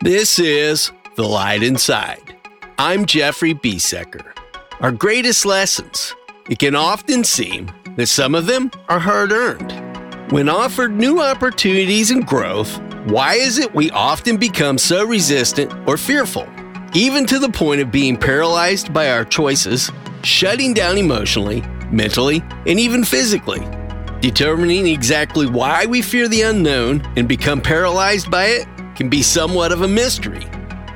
This is The Light Inside. I'm Jeffrey Biesecker. Our greatest lessons. It can often seem that some of them are hard earned. When offered new opportunities and growth, why is it we often become so resistant or fearful, even to the point of being paralyzed by our choices, shutting down emotionally, mentally, and even physically? Determining exactly why we fear the unknown and become paralyzed by it can be somewhat of a mystery.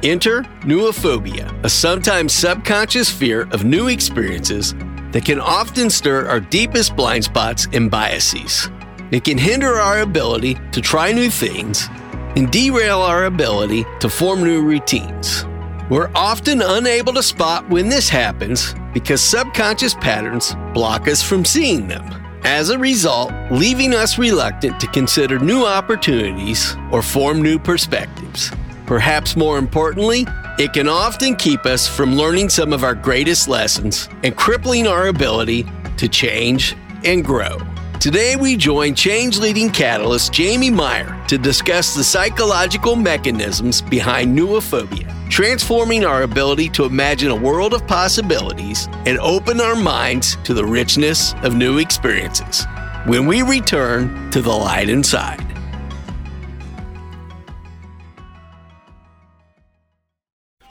Enter neophobia, a sometimes subconscious fear of new experiences that can often stir our deepest blind spots and biases. It can hinder our ability to try new things and derail our ability to form new routines. We're often unable to spot when this happens because subconscious patterns block us from seeing them as a result, leaving us reluctant to consider new opportunities or form new perspectives. Perhaps more importantly, it can often keep us from learning some of our greatest lessons and crippling our ability to change and grow. Today, we join change leading catalyst Jamie Meyer to discuss the psychological mechanisms behind neophobia, transforming our ability to imagine a world of possibilities and open our minds to the richness of new experiences when we return to the light inside.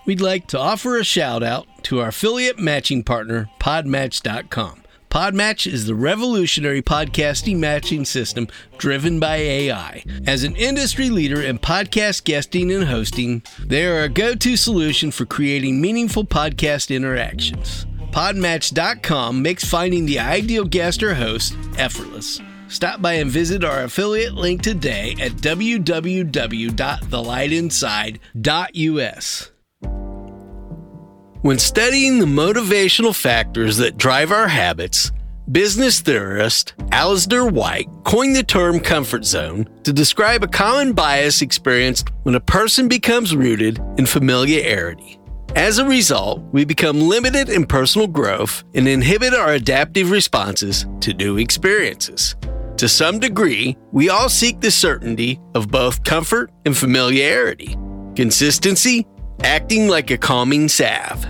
We'd like to offer a shout out to our affiliate matching partner, Podmatch.com. Podmatch is the revolutionary podcasting matching system driven by AI. As an industry leader in podcast guesting and hosting, they are a go to solution for creating meaningful podcast interactions. Podmatch.com makes finding the ideal guest or host effortless. Stop by and visit our affiliate link today at www.thelightinside.us. When studying the motivational factors that drive our habits, business theorist Alasdair White coined the term comfort zone to describe a common bias experienced when a person becomes rooted in familiarity. As a result, we become limited in personal growth and inhibit our adaptive responses to new experiences. To some degree, we all seek the certainty of both comfort and familiarity. Consistency acting like a calming salve.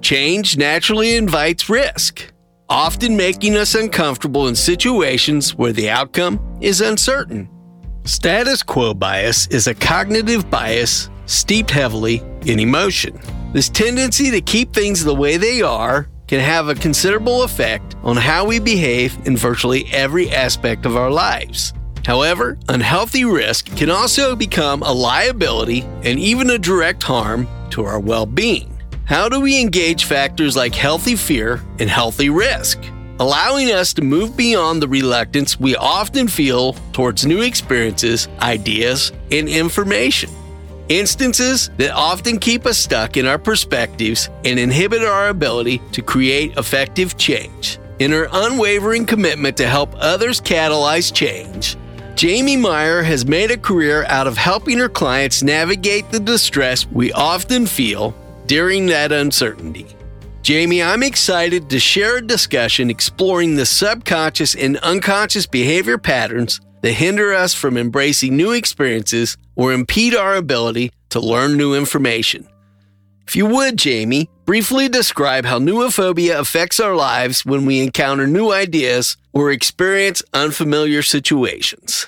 Change naturally invites risk, often making us uncomfortable in situations where the outcome is uncertain. Status quo bias is a cognitive bias steeped heavily in emotion. This tendency to keep things the way they are can have a considerable effect on how we behave in virtually every aspect of our lives. However, unhealthy risk can also become a liability and even a direct harm to our well being. How do we engage factors like healthy fear and healthy risk? Allowing us to move beyond the reluctance we often feel towards new experiences, ideas, and information. Instances that often keep us stuck in our perspectives and inhibit our ability to create effective change. In her unwavering commitment to help others catalyze change, Jamie Meyer has made a career out of helping her clients navigate the distress we often feel during that uncertainty. Jamie, I'm excited to share a discussion exploring the subconscious and unconscious behavior patterns that hinder us from embracing new experiences or impede our ability to learn new information. If you would, Jamie, briefly describe how neophobia affects our lives when we encounter new ideas or experience unfamiliar situations.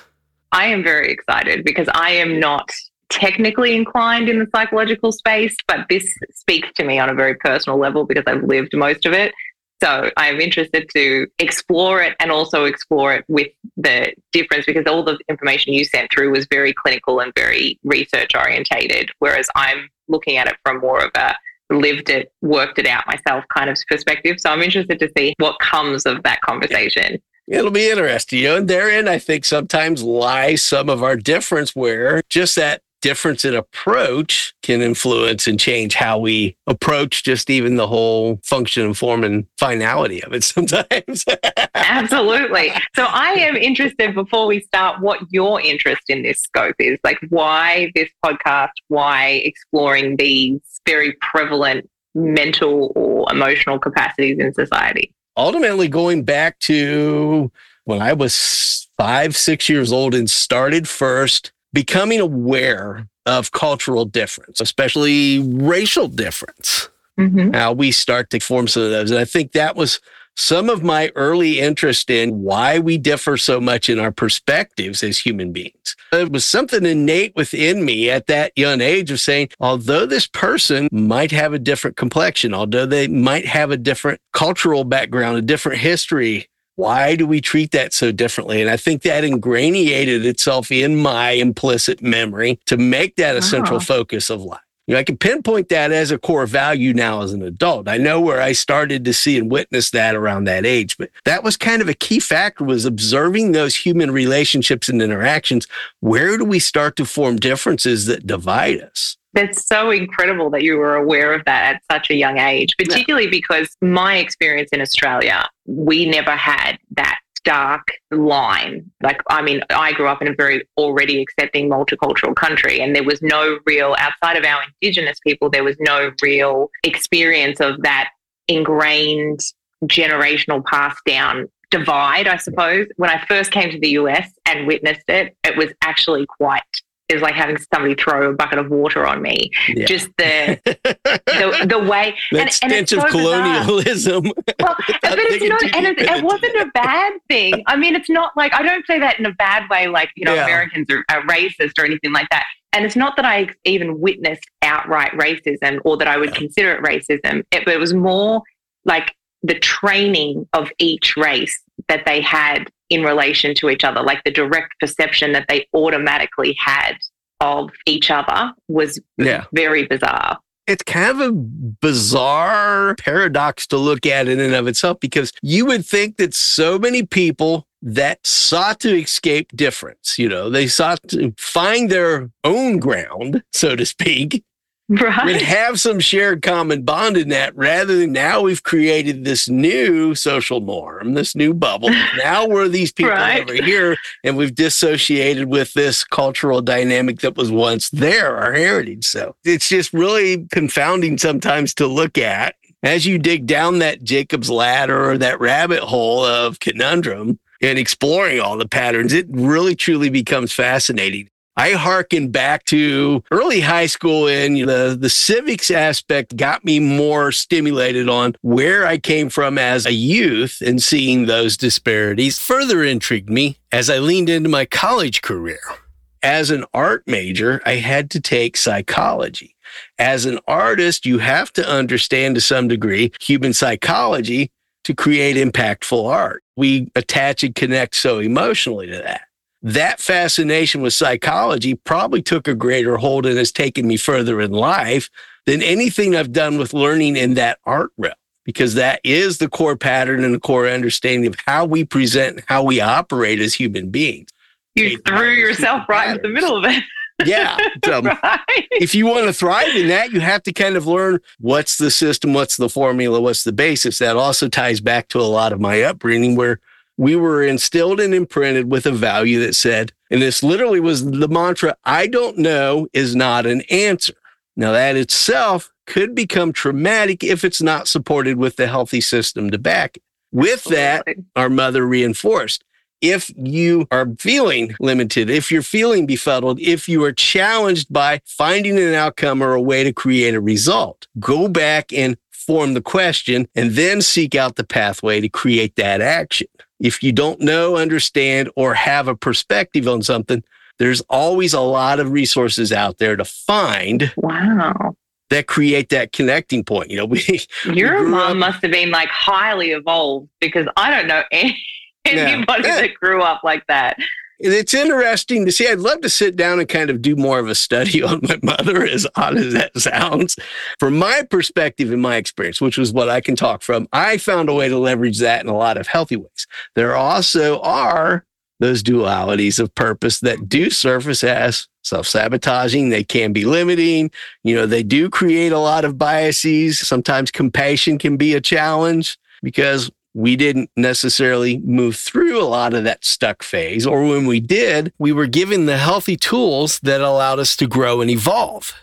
I am very excited because I am not technically inclined in the psychological space, but this speaks to me on a very personal level because I've lived most of it. So I'm interested to explore it and also explore it with the difference because all the information you sent through was very clinical and very research orientated, whereas I'm looking at it from more of a lived it, worked it out myself kind of perspective. So I'm interested to see what comes of that conversation. It'll be interesting. You know, and therein, I think sometimes lies some of our difference where just that difference in approach can influence and change how we approach just even the whole function and form and finality of it sometimes. Absolutely. So I am interested before we start what your interest in this scope is. Like why this podcast, why exploring these very prevalent mental or emotional capacities in society? Ultimately going back to when I was five, six years old and started first becoming aware of cultural difference, especially racial difference. Mm-hmm. How we start to form some of those. And I think that was some of my early interest in why we differ so much in our perspectives as human beings. It was something innate within me at that young age of saying, although this person might have a different complexion, although they might have a different cultural background, a different history, why do we treat that so differently? And I think that ingratiated itself in my implicit memory to make that a wow. central ah. focus of life. You know, I can pinpoint that as a core value now as an adult. I know where I started to see and witness that around that age, but that was kind of a key factor was observing those human relationships and interactions. Where do we start to form differences that divide us? That's so incredible that you were aware of that at such a young age, particularly yeah. because my experience in Australia, we never had that dark line. Like, I mean, I grew up in a very already accepting multicultural country, and there was no real, outside of our Indigenous people, there was no real experience of that ingrained generational passed down divide, I suppose. When I first came to the US and witnessed it, it was actually quite is like having somebody throw a bucket of water on me. Yeah. Just the, the the way that and, stench and of colonialism. well, but it's not, and it, it, wasn't a bad thing. I mean, it's not like I don't say that in a bad way, like you know, yeah. Americans are, are, racist or anything like that. And it's not that I even witnessed outright racism or that I would yeah. consider it racism. It, it was more like the training of each race that they had in relation to each other, like the direct perception that they automatically had of each other was yeah. very bizarre. It's kind of a bizarre paradox to look at in and of itself because you would think that so many people that sought to escape difference, you know, they sought to find their own ground, so to speak, right. would have some shared common bond in that rather than now we've created this new social norm, this new bubble. now we're these people right. over here and we've dissociated with this cultural dynamic that was once there, our heritage. So it's just really confounding sometimes to look at as you dig down that Jacob's ladder or that rabbit hole of conundrum and exploring all the patterns, it really truly becomes fascinating. I hearken back to early high school and the, the civics aspect got me more stimulated on where I came from as a youth and seeing those disparities further intrigued me as I leaned into my college career. As an art major, I had to take psychology. As an artist, you have to understand to some degree human psychology to create impactful art. We attach and connect so emotionally to that that fascination with psychology probably took a greater hold and has taken me further in life than anything I've done with learning in that art realm, because that is the core pattern and the core understanding of how we present, how we operate as human beings. You threw yourself right patterns. in the middle of it. yeah. Um, right. If you want to thrive in that, you have to kind of learn what's the system, what's the formula, what's the basis. That also ties back to a lot of my upbringing where we were instilled and imprinted with a value that said, and this literally was the mantra, I don't know is not an answer. Now, that itself could become traumatic if it's not supported with the healthy system to back it. With that, our mother reinforced if you are feeling limited, if you're feeling befuddled, if you are challenged by finding an outcome or a way to create a result, go back and form the question and then seek out the pathway to create that action if you don't know, understand, or have a perspective on something, there's always a lot of resources out there to find. Wow. That create that connecting point. You know, we your we mom up, must have been like highly evolved because I don't know any, anybody that grew up like that it's interesting to see. I'd love to sit down and kind of do more of a study on my mother, as odd as that sounds. From my perspective and my experience, which was what I can talk from, I found a way to leverage that in a lot of healthy ways. There also are those dualities of purpose that do surface as self sabotaging. They can be limiting. You know, they do create a lot of biases. Sometimes compassion can be a challenge because we didn't necessarily move through a lot of that stuck phase. Or when we did, we were given the healthy tools that allowed us to grow and evolve.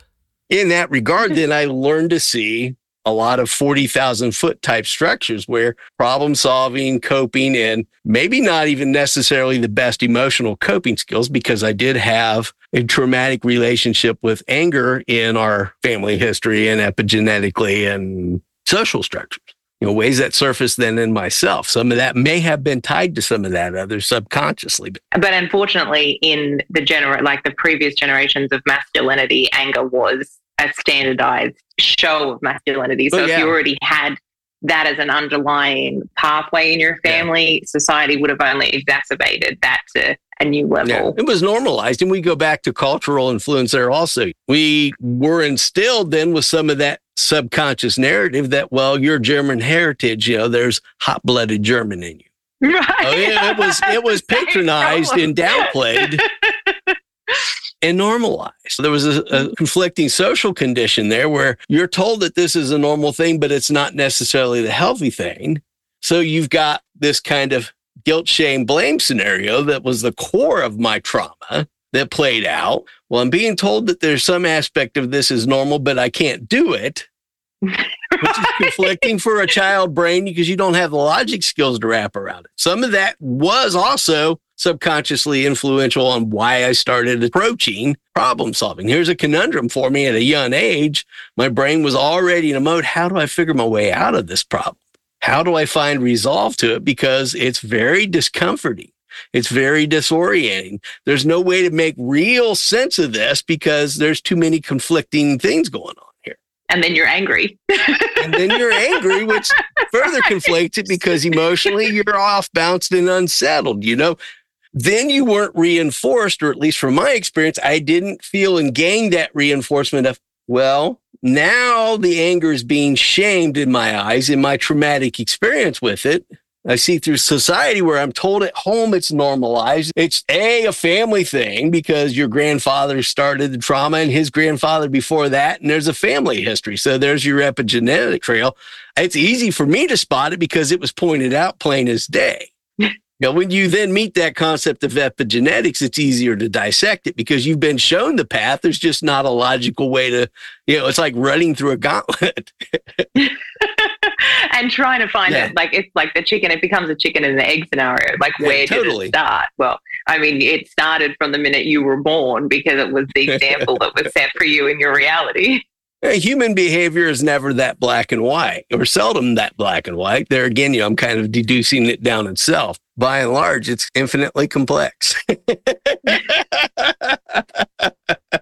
In that regard, then I learned to see a lot of 40,000 foot type structures where problem solving, coping, and maybe not even necessarily the best emotional coping skills because I did have a traumatic relationship with anger in our family history and epigenetically and social structures. You know, ways that surface then in myself. Some of that may have been tied to some of that other subconsciously. But unfortunately, in the general, like the previous generations of masculinity, anger was a standardized show of masculinity. So oh, yeah. if you already had that as an underlying pathway in your family, yeah. society would have only exacerbated that to a new level. Yeah, it was normalized. And we go back to cultural influence there also. We were instilled then with some of that subconscious narrative that, well, you're German heritage, you know, there's hot blooded German in you. Right. Oh, yeah, it was it was patronized and downplayed and normalized. So there was a, a, conflicting social condition there where you're told that this is a normal thing, but it's not necessarily the healthy thing. So you've got this kind of guilt, shame, blame scenario that was the core of my trauma that played out. Well, I'm being told that there's some aspect of this is normal, but I can't do it. Which is conflicting for a child brain because you don't have the logic skills to wrap around it. Some of that was also subconsciously influential on why I started approaching problem solving. Here's a conundrum for me at a young age. My brain was already in a mode. How do I figure my way out of this problem? How do I find resolve to it? Because it's very discomforting. It's very disorienting. There's no way to make real sense of this because there's too many conflicting things going on here. And then you're angry. and then you're angry, which further conflates it because emotionally you're off, bounced, and unsettled. You know, then you weren't reinforced, or at least from my experience, I didn't feel and gain that reinforcement of, well, now the anger is being shamed in my eyes in my traumatic experience with it. I see through society where I'm told at home it's normalized. It's a, a family thing because your grandfather started the trauma and his grandfather before that. And there's a family history. So there's your epigenetic trail. It's easy for me to spot it because it was pointed out plain as day. Now, when you then meet that concept of epigenetics, it's easier to dissect it because you've been shown the path. There's just not a logical way to, you know, it's like running through a gauntlet. and trying to find yeah. it, like it's like the chicken, it becomes a chicken and the egg scenario. Like, yeah, where totally. did it start? Well, I mean, it started from the minute you were born because it was the example that was set for you in your reality. Human behavior is never that black and white, or seldom that black and white. There again, you know, I'm kind of deducing it down itself. By and large, it's infinitely complex.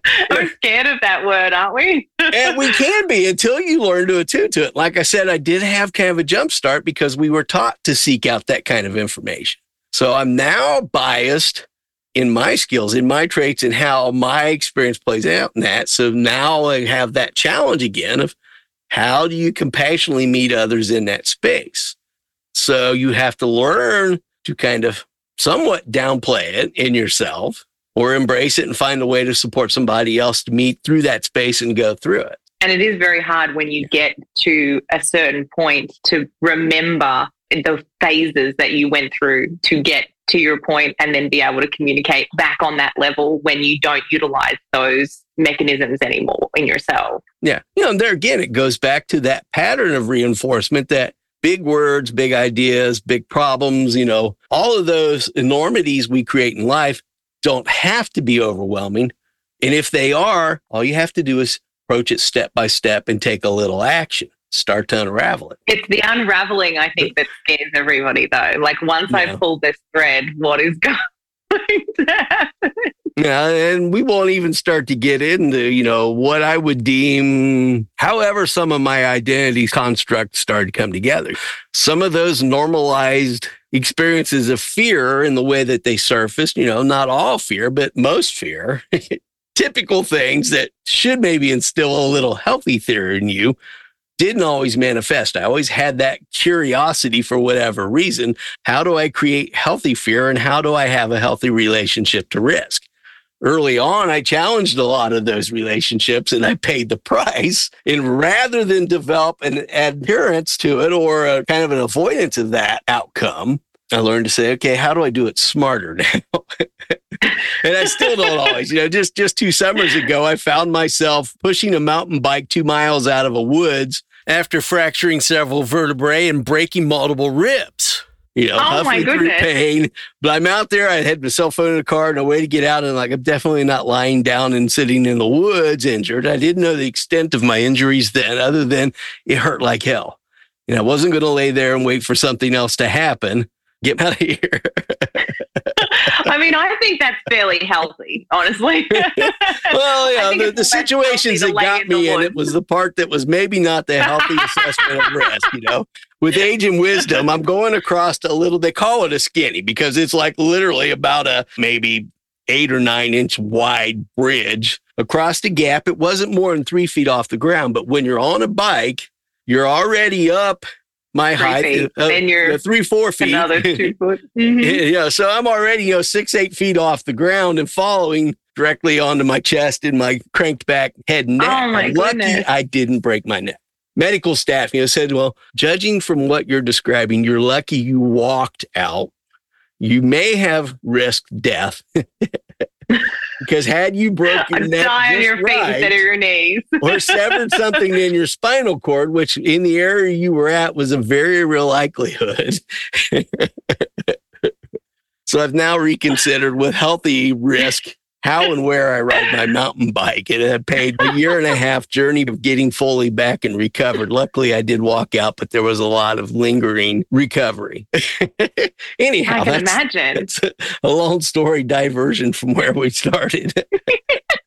We're scared of that word, aren't we? and we can be until you learn to attune to it. Like I said, I did have kind of a jump start because we were taught to seek out that kind of information. So I'm now biased in my skills, in my traits, and how my experience plays out in that. So now I have that challenge again of how do you compassionately meet others in that space? So you have to learn to kind of somewhat downplay it in yourself or embrace it and find a way to support somebody else to meet through that space and go through it. And it is very hard when you get to a certain point to remember the phases that you went through to get to your point and then be able to communicate back on that level when you don't utilize those mechanisms anymore in yourself. Yeah. You know, there again, it goes back to that pattern of reinforcement that big words, big ideas, big problems, you know, all of those enormities we create in life don't have to be overwhelming. And if they are, all you have to do is approach it step by step and take a little action start to unravel it. It's the unraveling, I think, that scares everybody, though. Like once yeah. I pull this thread, what is going to happen? Yeah, and we won't even start to get into, you know, what I would deem, however, some of my identity constructs start to come together. Some of those normalized experiences of fear in the way that they surfaced, you know, not all fear, but most fear, typical things that should maybe instill a little healthy fear in you didn't always manifest. I always had that curiosity for whatever reason. How do I create healthy fear and how do I have a healthy relationship to risk? Early on, I challenged a lot of those relationships and I paid the price. And rather than develop an adherence to it or a kind of an avoidance of that outcome, I learned to say, okay, how do I do it smarter now? and I still don't always, you know, just just two summers ago, I found myself pushing a mountain bike two miles out of a woods after fracturing several vertebrae and breaking multiple ribs. You know, Oh, my huffing through goodness. pain. But I'm out there. I had my cell phone in the car, no way to get out. And like, I'm definitely not lying down and sitting in the woods injured. I didn't know the extent of my injuries then, other than it hurt like hell. And I wasn't going to lay there and wait for something else to happen. Get out of here. I mean, I think that's fairly healthy, honestly. Well, yeah, the, the situations that got me in it was the part that was maybe not the healthy assessment of risk. You know, with age and wisdom, I'm going across a little. They call it a skinny because it's like literally about a maybe eight or nine inch wide bridge across the gap. It wasn't more than three feet off the ground, but when you're on a bike, you're already up my Three height, feet. uh, Then you're uh, three four feet. Another two foot. Mhm. Yeah, so I'm already, you know, six, eight feet off the ground and following directly onto my chest and my cranked back head and neck. Oh, my I'm lucky goodness. I didn't break my neck. Medical staff, you know, said, well, judging from what you're describing, you're lucky you walked out. You may have risked death. because had you broken on your right, instead of your knees. or severed something in your spinal cord, which in the area you were at was a very real likelihood. so I've now reconsidered with healthy risk how and where I ride my mountain bike. And I paid a year and a half journey of getting fully back and recovered. Luckily, I did walk out, but there was a lot of lingering recovery. Anyhow, I can that's, imagine. that's a long story diversion from where we started.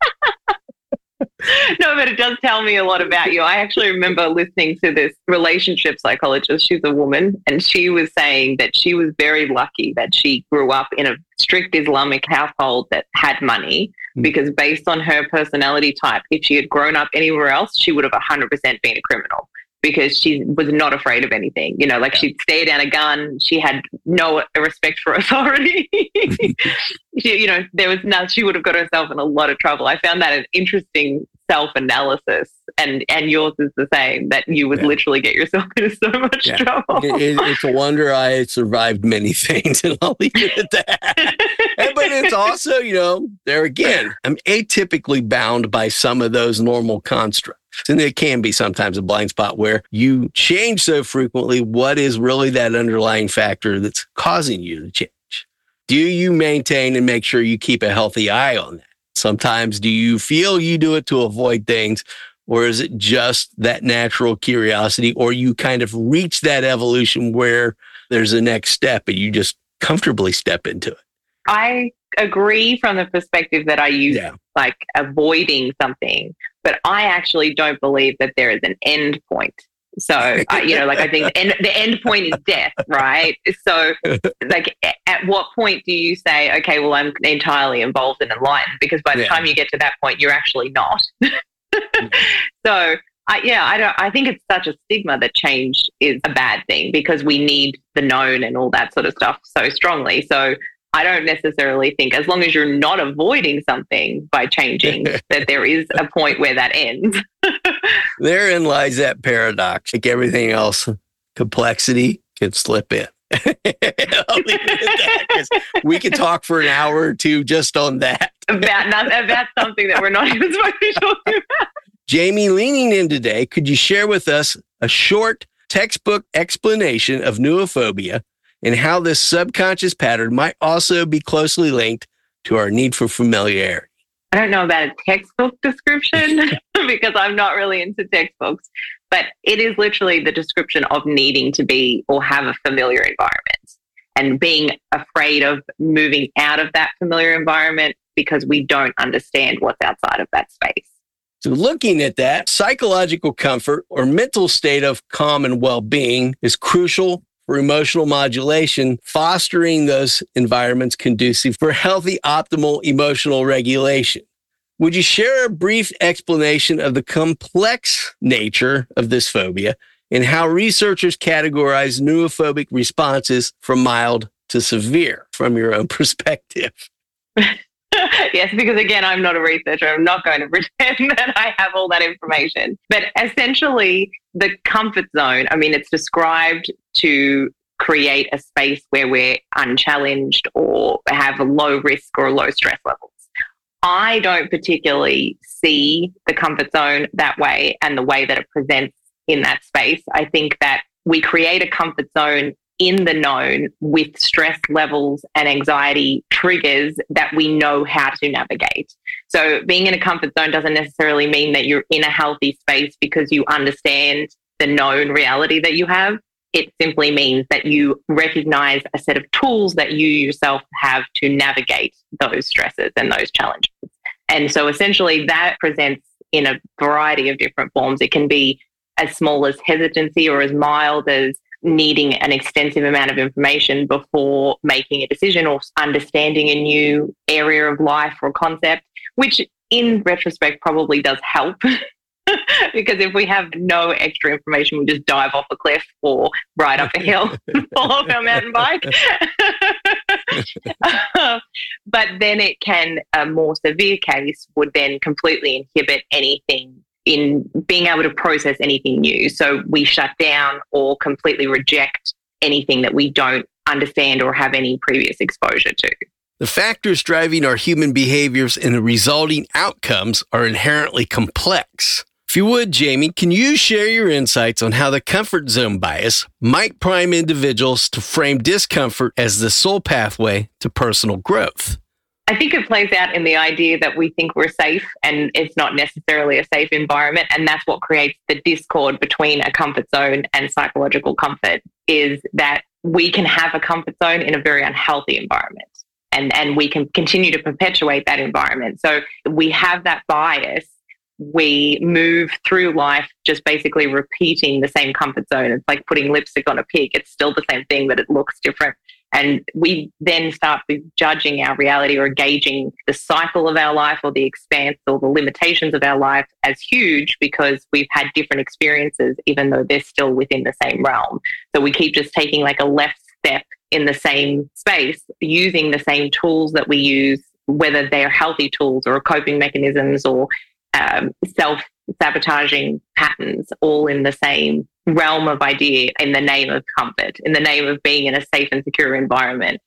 no, but it does tell me a lot about you. I actually remember listening to this relationship psychologist. She's a woman, and she was saying that she was very lucky that she grew up in a strict Islamic household that had money. Mm. Because based on her personality type, if she had grown up anywhere else, she would have 100% been a criminal because she was not afraid of anything. You know, like she'd stare down a gun. She had no respect for authority. she, you know, there was no, she would have got herself in a lot of trouble. I found that an interesting self-analysis and and yours is the same that you would Yeah. literally get yourself into so much Yeah. trouble It- it- it's a wonder I survived many things, and I'll leave it at that. But it's also, you know, there again, I'm atypically bound by some of those normal constructs. And it can be sometimes a blind spot where you change so frequently. What is really that underlying factor that's causing you to change? Do you maintain and make sure you keep a healthy eye on that? Sometimes do you feel you do it to avoid things, or is it just that natural curiosity, or you kind of reach that evolution where there's a next step and you just comfortably step into it? i agree from the perspective that i use Yeah. like avoiding something but i actually don't believe that there is an end point so I you know like i think the end, the end point is death right? So like at what point do you say okay well i'm entirely involved and enlightened because by the Yeah. time you get to that point you're actually not. So I, yeah i don't i think it's such a stigma that change is a bad thing because we need the known and all that sort of stuff so strongly. So I don't necessarily think, as long as you're not avoiding something by changing, that there is a point where that ends. Therein lies that paradox. Like everything else, complexity can slip in. I'll leave it at that we could talk for an hour or two just on that. about not, about something that we're not even supposed to be talking about. Jamie, leaning in today, could you share with us a short textbook explanation of neophobia and how this subconscious pattern might also be closely linked to our need for familiarity? I don't know about a textbook description because I'm not really into textbooks, but it is literally the description of needing to be or have a familiar environment and being afraid of moving out of that familiar environment because we don't understand what's outside of that space. So, looking at that, psychological comfort or mental state of calm and well being is crucial for emotional modulation, fostering those environments conducive for healthy, optimal emotional regulation. Would you share a brief explanation of the complex nature of this phobia and how researchers categorize neophobic responses from mild to severe from your own perspective? yes, because again, I'm not a researcher. I'm not going to pretend that I have all that information. But essentially, the comfort zone, I mean, it's described to create a space where we're unchallenged or have a low risk or low stress levels. I don't particularly see the comfort zone that way and the way that it presents in that space. I think that we create a comfort zone in the known with stress levels and anxiety triggers that we know how to navigate. So, being in a comfort zone doesn't necessarily mean that you're in a healthy space because you understand the known reality that you have. It simply means that you recognize a set of tools that you yourself have to navigate those stresses and those challenges. And so, essentially, that presents in a variety of different forms. It can be as small as hesitancy or as mild as needing an extensive amount of information before making a decision or understanding a new area of life or concept, which in retrospect probably does help. because if we have no extra information, we just dive off a cliff or ride up a hill and fall off our mountain bike. Um, but then it can, a more severe case would then completely inhibit anything in being able to process anything new. So we shut down or completely reject anything that we don't understand or have any previous exposure to. The factors driving our human behaviors and the resulting outcomes are inherently complex. If you would, Jamie, can you share your insights on how the comfort zone bias might prime individuals to frame discomfort as the sole pathway to personal growth? I think it plays out in the idea that we think we're safe and it's not necessarily a safe environment. And that's what creates the discord between a comfort zone and psychological comfort is that we can have a comfort zone in a very unhealthy environment. And, and we can continue to perpetuate that environment. So we have that bias. We move through life just basically repeating the same comfort zone. It's like putting lipstick on a pig. It's still the same thing, but it looks different and we then start judging our reality or gauging the cycle of our life or the expanse or the limitations of our life as huge because we've had different experiences, even though they're still within the same realm. So we keep just taking like a left step in the same space, using the same tools that we use, whether they're healthy tools or coping mechanisms or um, self sabotaging patterns, all in the same realm of idea in the name of comfort, in the name of being in a safe and secure environment.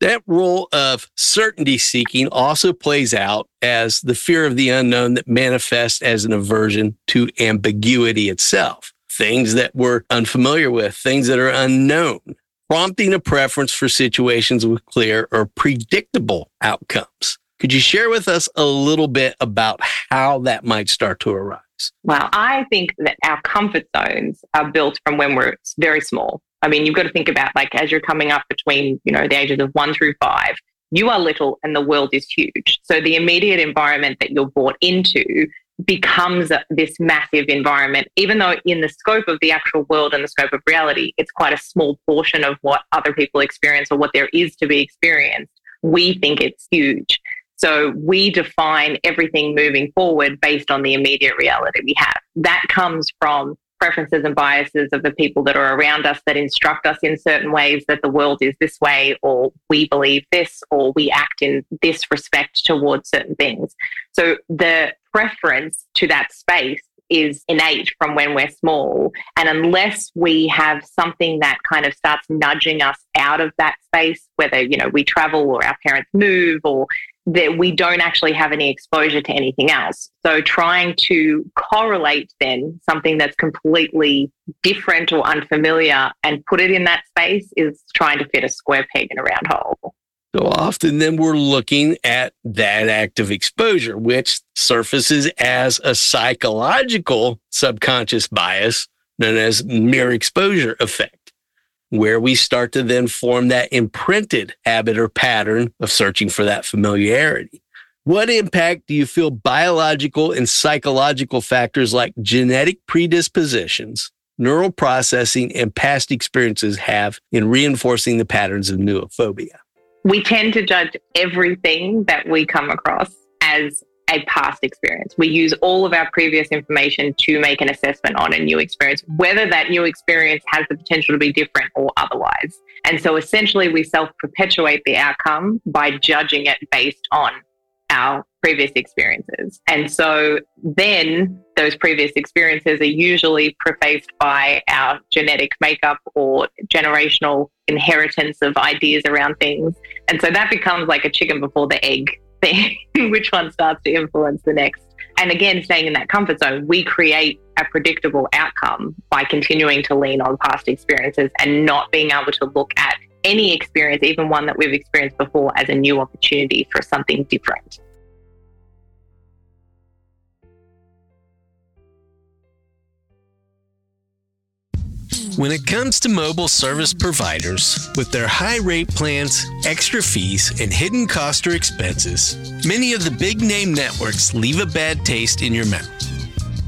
That role of certainty seeking also plays out as the fear of the unknown that manifests as an aversion to ambiguity itself. Things that we're unfamiliar with, things that are unknown, prompting a preference for situations with clear or predictable outcomes. Could you share with us a little bit about how that might start to arise? Well, I think that our comfort zones are built from when we're very small. I mean, you've got to think about like as you're coming up between, you know, the ages of one through five, you are little and the world is huge. So the immediate environment that you're brought into becomes this massive environment, even though in the scope of the actual world and the scope of reality, it's quite a small portion of what other people experience or what there is to be experienced. We think it's huge. So we define everything moving forward based on the immediate reality we have. That comes from preferences and biases of the people that are around us that instruct us in certain ways that the world is this way, or we believe this, or we act in this respect towards certain things. So the preference to that space is innate from when we're small. And unless we have something that kind of starts nudging us out of that space, whether, you know, we travel or our parents move or that we don't actually have any exposure to anything else. So trying to correlate then something that's completely different or unfamiliar and put it in that space is trying to fit a square peg in a round hole. So often then we're looking at that active exposure, which surfaces as a psychological subconscious bias known as mere exposure effect where we start to then form that imprinted habit or pattern of searching for that familiarity. What impact do you feel biological and psychological factors like genetic predispositions, neural processing, and past experiences have in reinforcing the patterns of neophobia? We tend to judge everything that we come across as a past experience. We use all of our previous information to make an assessment on a new experience, whether that new experience has the potential to be different or otherwise. And so essentially, we self perpetuate the outcome by judging it based on our previous experiences. And so then those previous experiences are usually prefaced by our genetic makeup or generational inheritance of ideas around things. And so that becomes like a chicken before the egg thing, which one starts to influence the next And again, staying in that comfort zone, we create a predictable outcome by continuing to lean on past experiences and not being able to look at any experience, even one that we've experienced before, as a new opportunity for something different. When it comes to mobile service providers, with their high rate plans, extra fees, and hidden cost or expenses, many of the big name networks leave a bad taste in your mouth.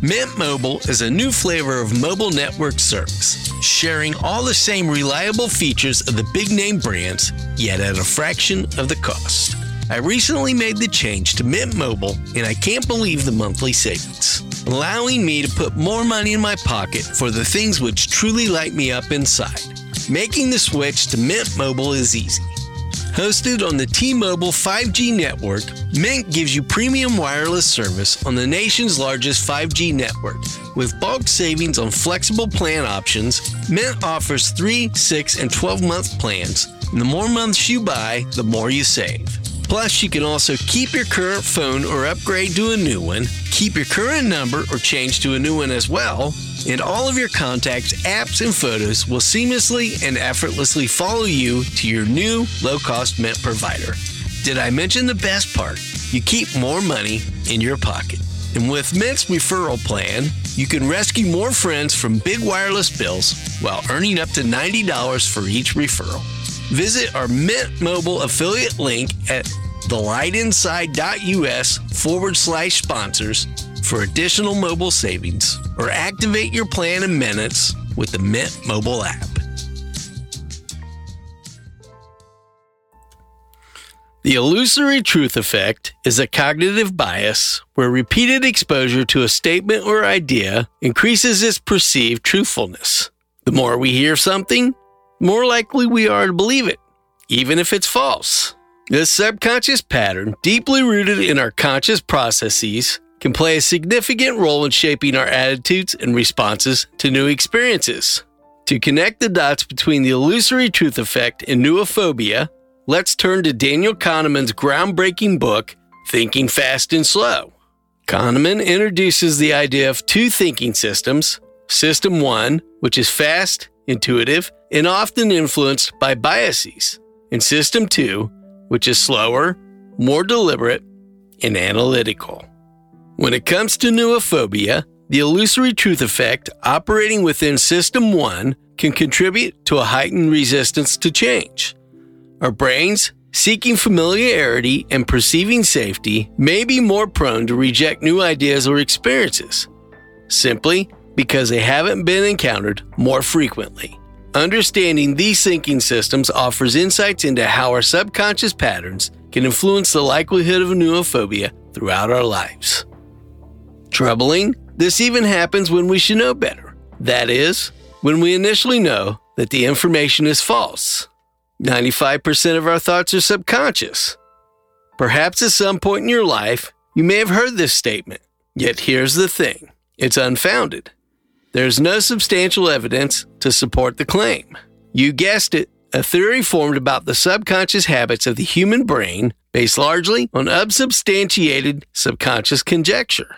Mint Mobile is a new flavor of mobile network service, sharing all the same reliable features of the big name brands, yet at a fraction of the cost. I recently made the change to Mint Mobile, and I can't believe the monthly savings, allowing me to put more money in my pocket for the things which truly light me up inside. Making the switch to Mint Mobile is easy. Hosted on the T Mobile 5G network, Mint gives you premium wireless service on the nation's largest 5G network. With bulk savings on flexible plan options, Mint offers 3, 6, and 12 month plans. And the more months you buy, the more you save. Plus, you can also keep your current phone or upgrade to a new one, keep your current number or change to a new one as well, and all of your contacts, apps, and photos will seamlessly and effortlessly follow you to your new low cost Mint provider. Did I mention the best part? You keep more money in your pocket. And with Mint's referral plan, you can rescue more friends from big wireless bills while earning up to $90 for each referral. Visit our Mint Mobile affiliate link at thelightinside.us forward slash sponsors for additional mobile savings or activate your plan in minutes with the Mint mobile app. The illusory truth effect is a cognitive bias where repeated exposure to a statement or idea increases its perceived truthfulness. The more we hear something, more likely we are to believe it, even if it's false. This subconscious pattern, deeply rooted in our conscious processes, can play a significant role in shaping our attitudes and responses to new experiences. To connect the dots between the illusory truth effect and neophobia, let's turn to Daniel Kahneman's groundbreaking book, Thinking Fast and Slow. Kahneman introduces the idea of two thinking systems System 1, which is fast, intuitive, and often influenced by biases, and System 2, which is slower, more deliberate, and analytical. When it comes to neophobia, the illusory truth effect operating within System 1 can contribute to a heightened resistance to change. Our brains, seeking familiarity and perceiving safety, may be more prone to reject new ideas or experiences, simply because they haven't been encountered more frequently. Understanding these thinking systems offers insights into how our subconscious patterns can influence the likelihood of neophobia throughout our lives. Troubling, this even happens when we should know better. That is, when we initially know that the information is false. 95% of our thoughts are subconscious. Perhaps at some point in your life, you may have heard this statement, yet here's the thing it's unfounded. There's no substantial evidence to support the claim. You guessed it, a theory formed about the subconscious habits of the human brain based largely on unsubstantiated subconscious conjecture.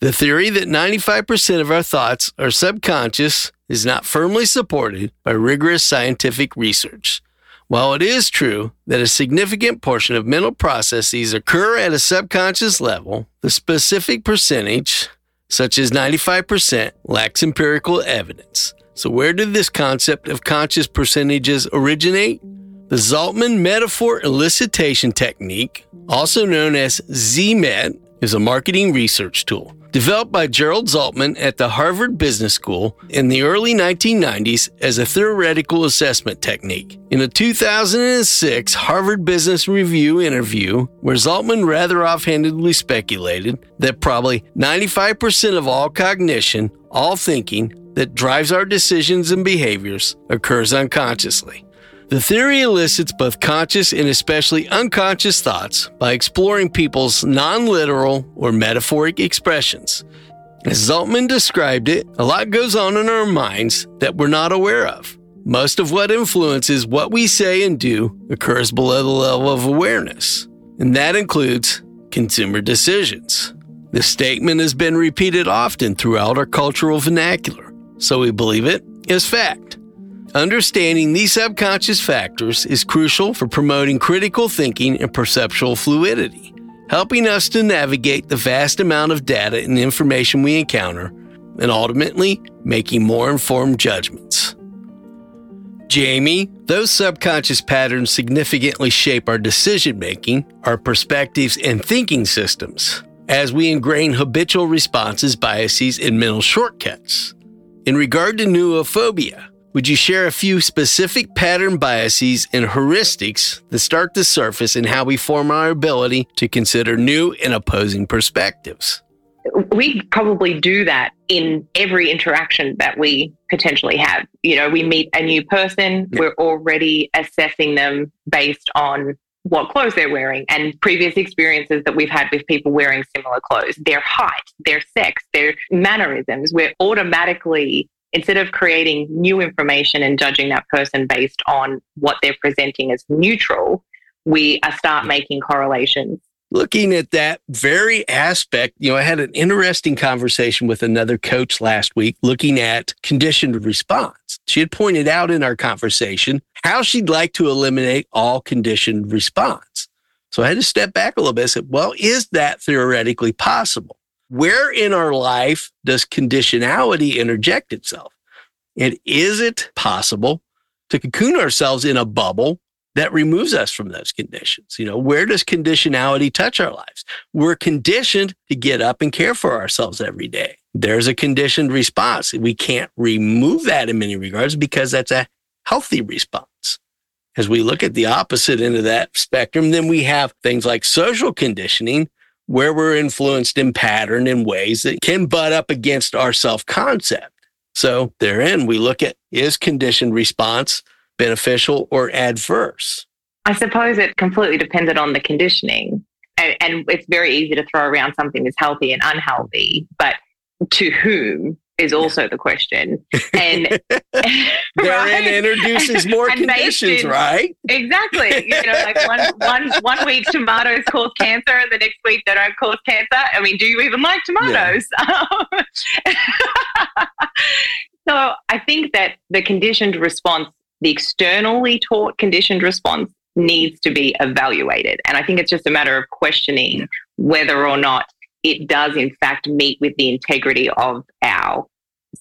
The theory that 95% of our thoughts are subconscious is not firmly supported by rigorous scientific research. While it is true that a significant portion of mental processes occur at a subconscious level, the specific percentage, such as 95%, lacks empirical evidence. So, where did this concept of conscious percentages originate? The Zaltman metaphor elicitation technique, also known as ZMET, is a marketing research tool. Developed by Gerald Zaltman at the Harvard Business School in the early 1990s as a theoretical assessment technique. In a 2006 Harvard Business Review interview, where Zaltman rather offhandedly speculated that probably 95% of all cognition, all thinking, that drives our decisions and behaviors occurs unconsciously. The theory elicits both conscious and especially unconscious thoughts by exploring people's non literal or metaphoric expressions. As Zaltman described it, a lot goes on in our minds that we're not aware of. Most of what influences what we say and do occurs below the level of awareness, and that includes consumer decisions. This statement has been repeated often throughout our cultural vernacular, so we believe it is fact. Understanding these subconscious factors is crucial for promoting critical thinking and perceptual fluidity, helping us to navigate the vast amount of data and information we encounter, and ultimately making more informed judgments. Jamie, those subconscious patterns significantly shape our decision making, our perspectives, and thinking systems as we ingrain habitual responses, biases, and mental shortcuts. In regard to neophobia, would you share a few specific pattern biases and heuristics that start to surface in how we form our ability to consider new and opposing perspectives? We probably do that in every interaction that we potentially have. You know, we meet a new person, yeah. we're already assessing them based on what clothes they're wearing and previous experiences that we've had with people wearing similar clothes, their height, their sex, their mannerisms. We're automatically, instead of creating new information and judging that person based on what they're presenting as neutral, we uh, start making correlations looking at that very aspect, you know, I had an interesting conversation with another coach last week looking at conditioned response. She had pointed out in our conversation how she'd like to eliminate all conditioned response. So I had to step back a little bit and said, well, is that theoretically possible? Where in our life does conditionality interject itself? And is it possible to cocoon ourselves in a bubble that removes us from those conditions. You know, where does conditionality touch our lives? We're conditioned to get up and care for ourselves every day. There's a conditioned response. We can't remove that in many regards because that's a healthy response. As we look at the opposite end of that spectrum, then we have things like social conditioning, where we're influenced in pattern in ways that can butt up against our self concept. So, therein, we look at is conditioned response beneficial or adverse? I suppose it completely depended on the conditioning. And, and it's very easy to throw around something that's healthy and unhealthy, but to whom is also the question. And therein introduces more and conditions, in, right? Exactly. You know, like one, one, one week tomatoes cause cancer, and the next week they don't cause cancer. I mean, do you even like tomatoes? Yeah. so I think that the conditioned response the externally taught conditioned response needs to be evaluated. And I think it's just a matter of questioning whether or not it does, in fact, meet with the integrity of our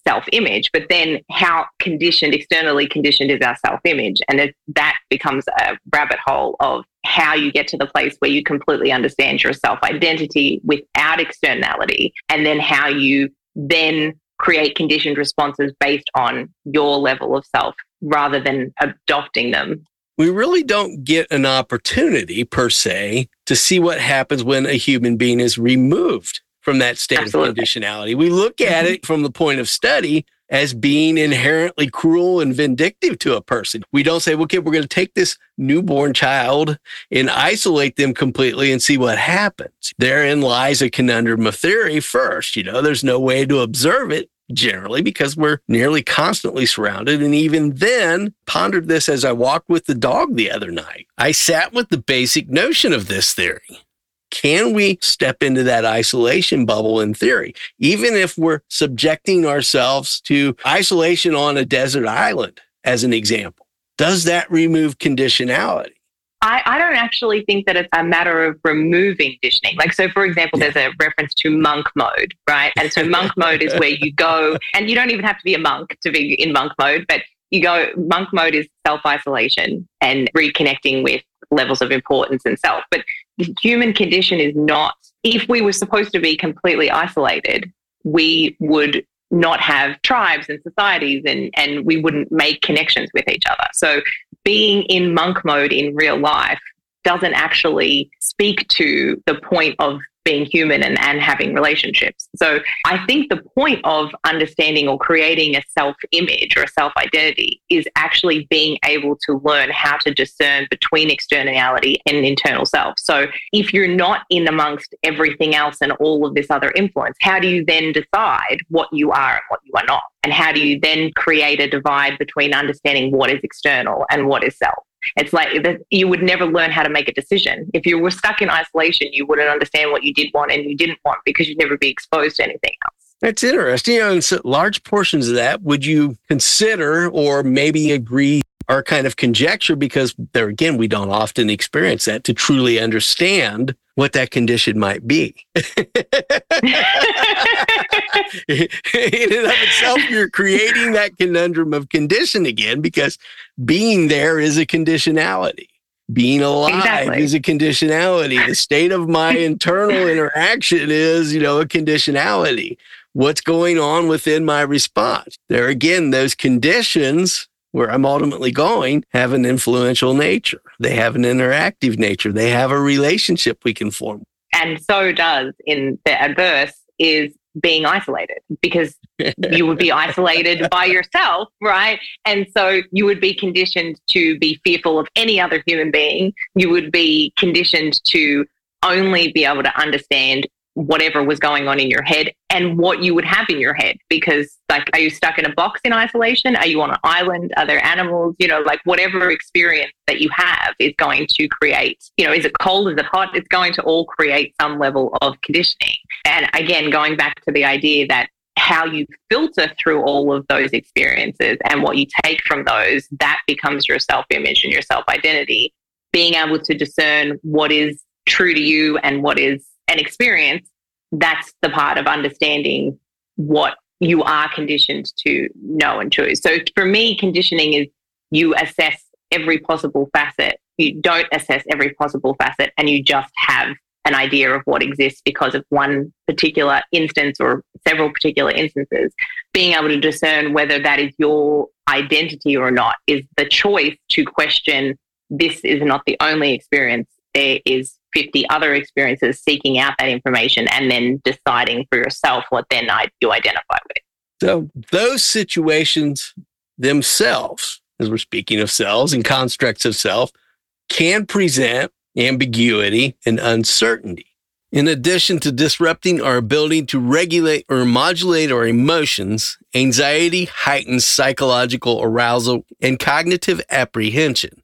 self image. But then, how conditioned, externally conditioned is our self image? And it, that becomes a rabbit hole of how you get to the place where you completely understand your self identity without externality, and then how you then create conditioned responses based on your level of self rather than adopting them. We really don't get an opportunity per se to see what happens when a human being is removed from that state Absolutely. of conditionality. We look at mm-hmm. it from the point of study as being inherently cruel and vindictive to a person. We don't say, well, okay, we're going to take this newborn child and isolate them completely and see what happens. Therein lies a conundrum of theory first. You know, there's no way to observe it generally because we're nearly constantly surrounded. And even then, pondered this as I walked with the dog the other night. I sat with the basic notion of this theory. Can we step into that isolation bubble in theory, even if we're subjecting ourselves to isolation on a desert island, as an example? Does that remove conditionality? I, I, don't actually think that it's a matter of removing conditioning. Like, so for example, yeah. there's a reference to monk mode, right? And so monk mode is where you go, and you don't even have to be a monk to be in monk mode, but you go, monk mode is self isolation and reconnecting with levels of importance and self. But the human condition is not, if we were supposed to be completely isolated, we would not have tribes and societies and, and we wouldn't make connections with each other. So being in monk mode in real life doesn't actually speak to the point of being human and, and having relationships. So I think the point of understanding or creating a self image or a self identity is actually being able to learn how to discern between externality and internal self. So if you're not in amongst everything else and all of this other influence, how do you then decide what you are and what you are not? And how do you then create a divide between understanding what is external and what is self? It's like that you would never learn how to make a decision. If you were stuck in isolation, you wouldn't understand what you did want and you didn't want because you'd never be exposed to anything else. That's interesting. You know, and so large portions of that, would you consider or maybe agree are kind of conjecture because there again, we don't often experience that to truly understand what that condition might be. in and of itself, you're creating that conundrum of condition again because being there is a conditionality. Being alive exactly. is a conditionality. The state of my internal interaction is, you know, a conditionality. What's going on within my response? There again, those conditions where I'm ultimately going have an influential nature. They have an interactive nature. They have a relationship we can form. And so does in the adverse is being isolated because you would be isolated by yourself, right? And so you would be conditioned to be fearful of any other human being. You would be conditioned to only be able to understand whatever was going on in your head and what you would have in your head because like are you stuck in a box in isolation? Are you on an island? Are there animals? You know like whatever experience that you have is going to create you know is it cold? Is it hot? It's going to all create some level of conditioning. And again going back to the idea that how you filter through all of those experiences and what you take from those that becomes your self image and your self identity being able to discern what is true to you and what is an experience, that's the part of understanding what you are conditioned to know and choose. So for me, conditioning is you assess every possible facet. You don't assess every possible facet and you just have an idea of what exists because of one particular instance or several particular instances. Being able to discern whether that is your identity or not is the choice to question this is not the only experience. There is 50 other experiences seeking out that information and then deciding for yourself what then you identify with. So those situations themselves, as we're speaking of selves and constructs of self, can present ambiguity and uncertainty. In addition to disrupting our ability to regulate or modulate our emotions, anxiety heightens psychological arousal and cognitive apprehension.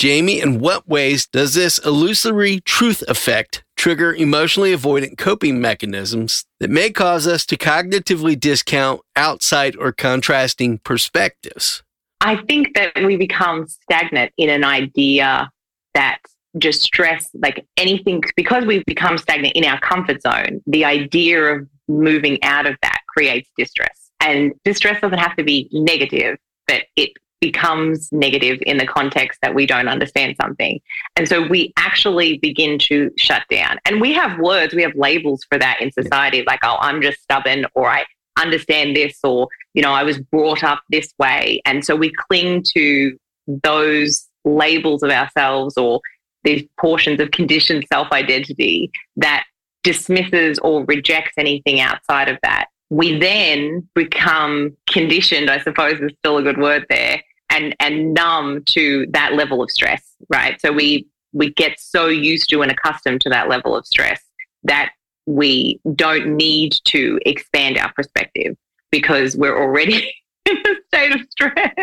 Jamie, in what ways does this illusory truth effect trigger emotionally avoidant coping mechanisms that may cause us to cognitively discount outside or contrasting perspectives? I think that we become stagnant in an idea that just stress, like anything, because we've become stagnant in our comfort zone, the idea of moving out of that creates distress. And distress doesn't have to be negative, but it becomes negative in the context that we don't understand something. And so we actually begin to shut down. And we have words, we have labels for that in society, like, oh, I'm just stubborn, or I understand this, or, you know, I was brought up this way. And so we cling to those labels of ourselves or these portions of conditioned self identity that dismisses or rejects anything outside of that. We then become conditioned, I suppose is still a good word there, and and numb to that level of stress, right? So we we get so used to and accustomed to that level of stress that we don't need to expand our perspective because we're already in a state of stress.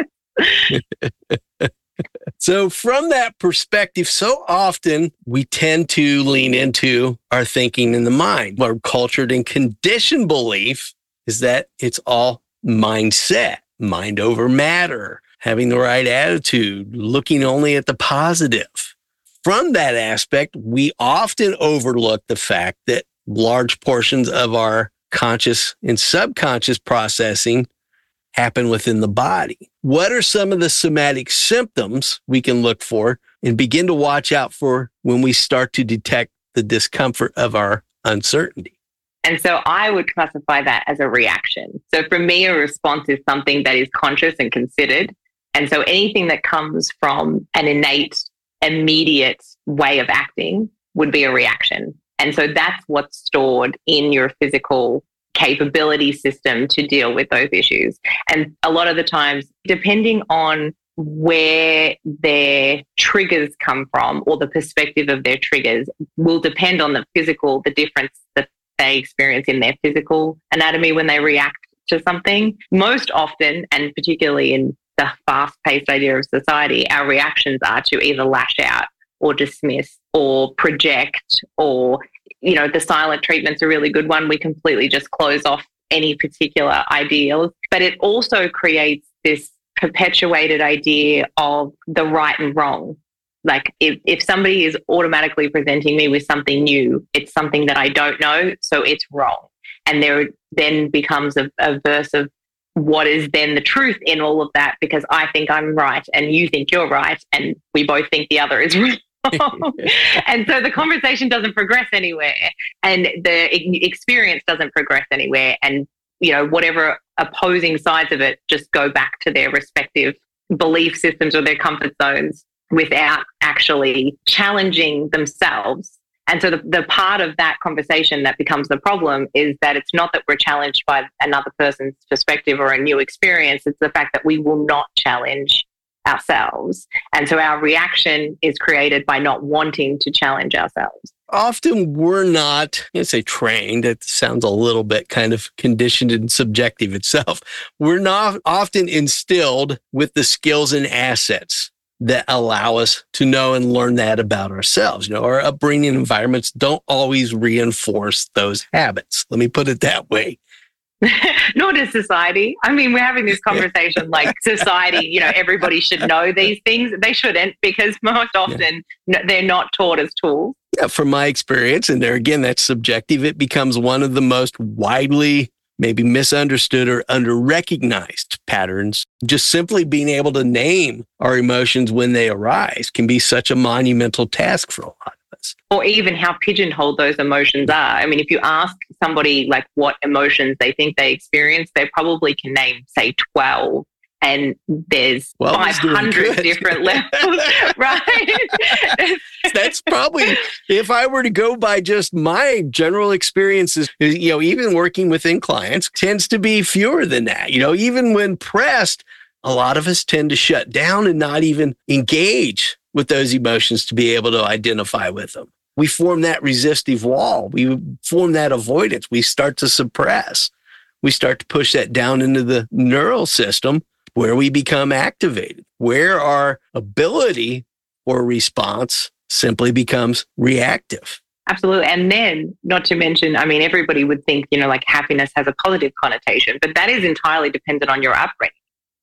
so, from that perspective, so often we tend to lean into our thinking in the mind. Our cultured and conditioned belief is that it's all mindset, mind over matter having the right attitude, looking only at the positive. From that aspect, we often overlook the fact that large portions of our conscious and subconscious processing happen within the body. What are some of the somatic symptoms we can look for and begin to watch out for when we start to detect the discomfort of our uncertainty? And so I would classify that as a reaction. So for me, a response is something that is conscious and considered and so anything that comes from an innate, immediate way of acting would be a reaction. And so that's what's stored in your physical capability system to deal with those issues. And a lot of the times, depending on where their triggers come from or the perspective of their triggers will depend on the physical, the difference that they experience in their physical anatomy when they react to something. Most often, and particularly in the fast paced idea of society, our reactions are to either lash out or dismiss or project or, you know, the silent treatment's a really good one. We completely just close off any particular ideals. But it also creates this perpetuated idea of the right and wrong. Like if, if somebody is automatically presenting me with something new, it's something that I don't know, so it's wrong. And there then becomes a, a verse of what is then the truth in all of that because I think I'm right and you think you're right and we both think the other is wrong. and so the conversation doesn't progress anywhere and the experience doesn't progress anywhere and you know whatever opposing sides of it just go back to their respective belief systems or their comfort zones without actually challenging themselves and so the, the part of that conversation that becomes the problem is that it's not that we're challenged by another person's perspective or a new experience. It's the fact that we will not challenge ourselves. And so our reaction is created by not wanting to challenge ourselves. Often we're not, I say trained, it sounds a little bit kind of conditioned and subjective itself. We're not often instilled with the skills and assets that allow us to know and learn that about ourselves. You know, our upbringing environments don't always reinforce those habits. Let me put it that way. Nor does society. I mean, we're having this conversation like society, you know, everybody should know these things. They shouldn't because most often yeah. they're not taught as tools. Yeah, from my experience, and there again, that's subjective, it becomes one of the most widely maybe misunderstood or underrecognized patterns. Just simply being able to name our emotions when they arise can be such a monumental task for a lot of us. Or even how pigeonholed those emotions are. I mean, if you ask somebody like what emotions they think they experience, they probably can name, say, 12 and there's well, 500 different levels, right? That's probably, if I were to go by just my general experiences, you know, even working within clients tends to be fewer than that. You know, even when pressed, a lot of us tend to shut down and not even engage with those emotions to be able to identify with them. We form that resistive wall. We form that avoidance. We start to suppress. We start to push that down into the neural system where we become activated, where our ability or response simply becomes reactive. Absolutely. And then, not to mention, I mean, everybody would think, you know, like happiness has a positive connotation, but that is entirely dependent on your upbringing.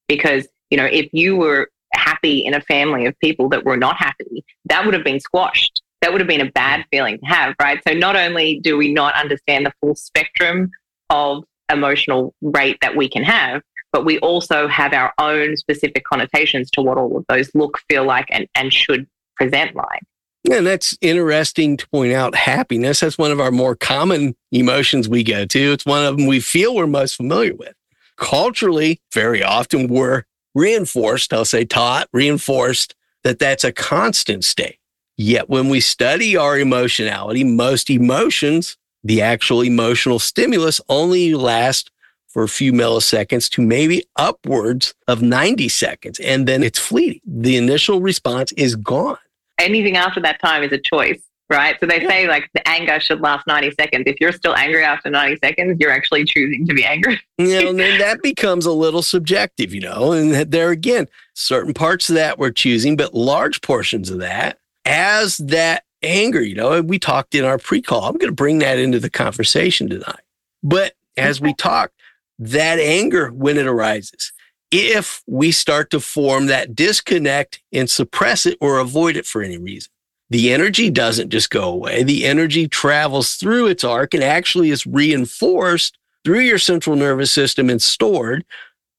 Because, you know, if you were happy in a family of people that were not happy, that would have been squashed. That would have been a bad mm. feeling to have, right? So, not only do we not understand the full spectrum of emotional rate that we can have, but we also have our own specific connotations to what all of those look, feel like, and, and should present like. And that's interesting to point out happiness. That's one of our more common emotions we go to. It's one of them we feel we're most familiar with. Culturally, very often we're reinforced, I'll say taught, reinforced that that's a constant state. Yet when we study our emotionality, most emotions, the actual emotional stimulus only last for a few milliseconds to maybe upwards of 90 seconds. And then it's fleeting. The initial response is gone. Anything after that time is a choice, right? So they yeah. say like the anger should last 90 seconds. If you're still angry after 90 seconds, you're actually choosing to be angry. you know, and then that becomes a little subjective, you know, and there again, certain parts of that we're choosing, but large portions of that as that anger, you know, we talked in our pre-call. I'm going to bring that into the conversation tonight. But as we talk, that anger when it arises. If we start to form that disconnect and suppress it or avoid it for any reason, the energy doesn't just go away. The energy travels through its arc and actually is reinforced through your central nervous system and stored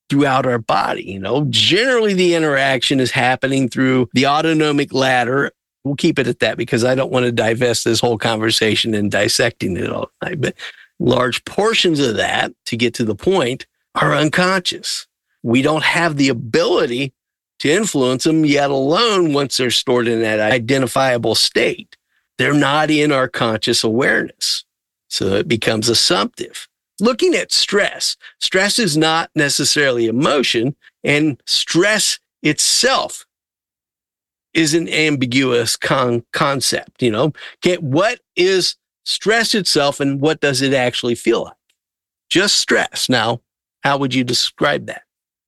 throughout our body. You know, generally the interaction is happening through the autonomic ladder. We'll keep it at that because I don't want to divest this whole conversation and dissecting it all night. But large portions of that, to get to the point, are unconscious. We don't have the ability to influence them, yet alone once they're stored in that identifiable state. They're not in our conscious awareness. So it becomes assumptive. Looking at stress, stress is not necessarily emotion, and stress itself is an ambiguous con- concept. You know, okay, what is stress itself and what does it actually feel like? Just stress. Now, how would you describe that?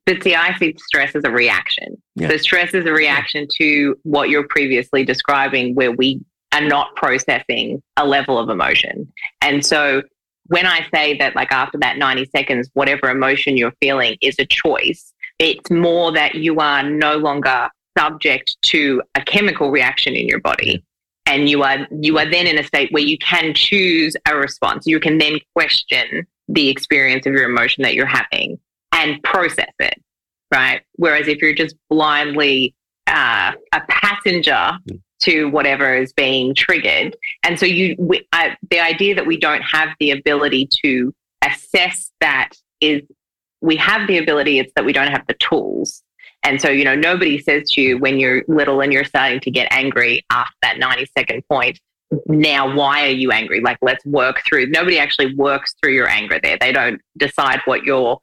But see, I see stress as a reaction. Yeah. So stress is a reaction yeah. to what you're previously describing, where we are not processing a level of emotion. And so when I say that, like after that 90 seconds, whatever emotion you're feeling is a choice, it's more that you are no longer subject to a chemical reaction in your body. And you are you are then in a state where you can choose a response. You can then question the experience of your emotion that you're having and process it, right? Whereas if you're just blindly uh, a passenger mm. to whatever is being triggered, and so you, we, uh, the idea that we don't have the ability to assess that is we have the ability, it's that we don't have the tools. And so, you know, nobody says to you when you're little and you're starting to get angry after that 90 second point, now why are you angry? Like, let's work through. Nobody actually works through your anger there. They don't decide what your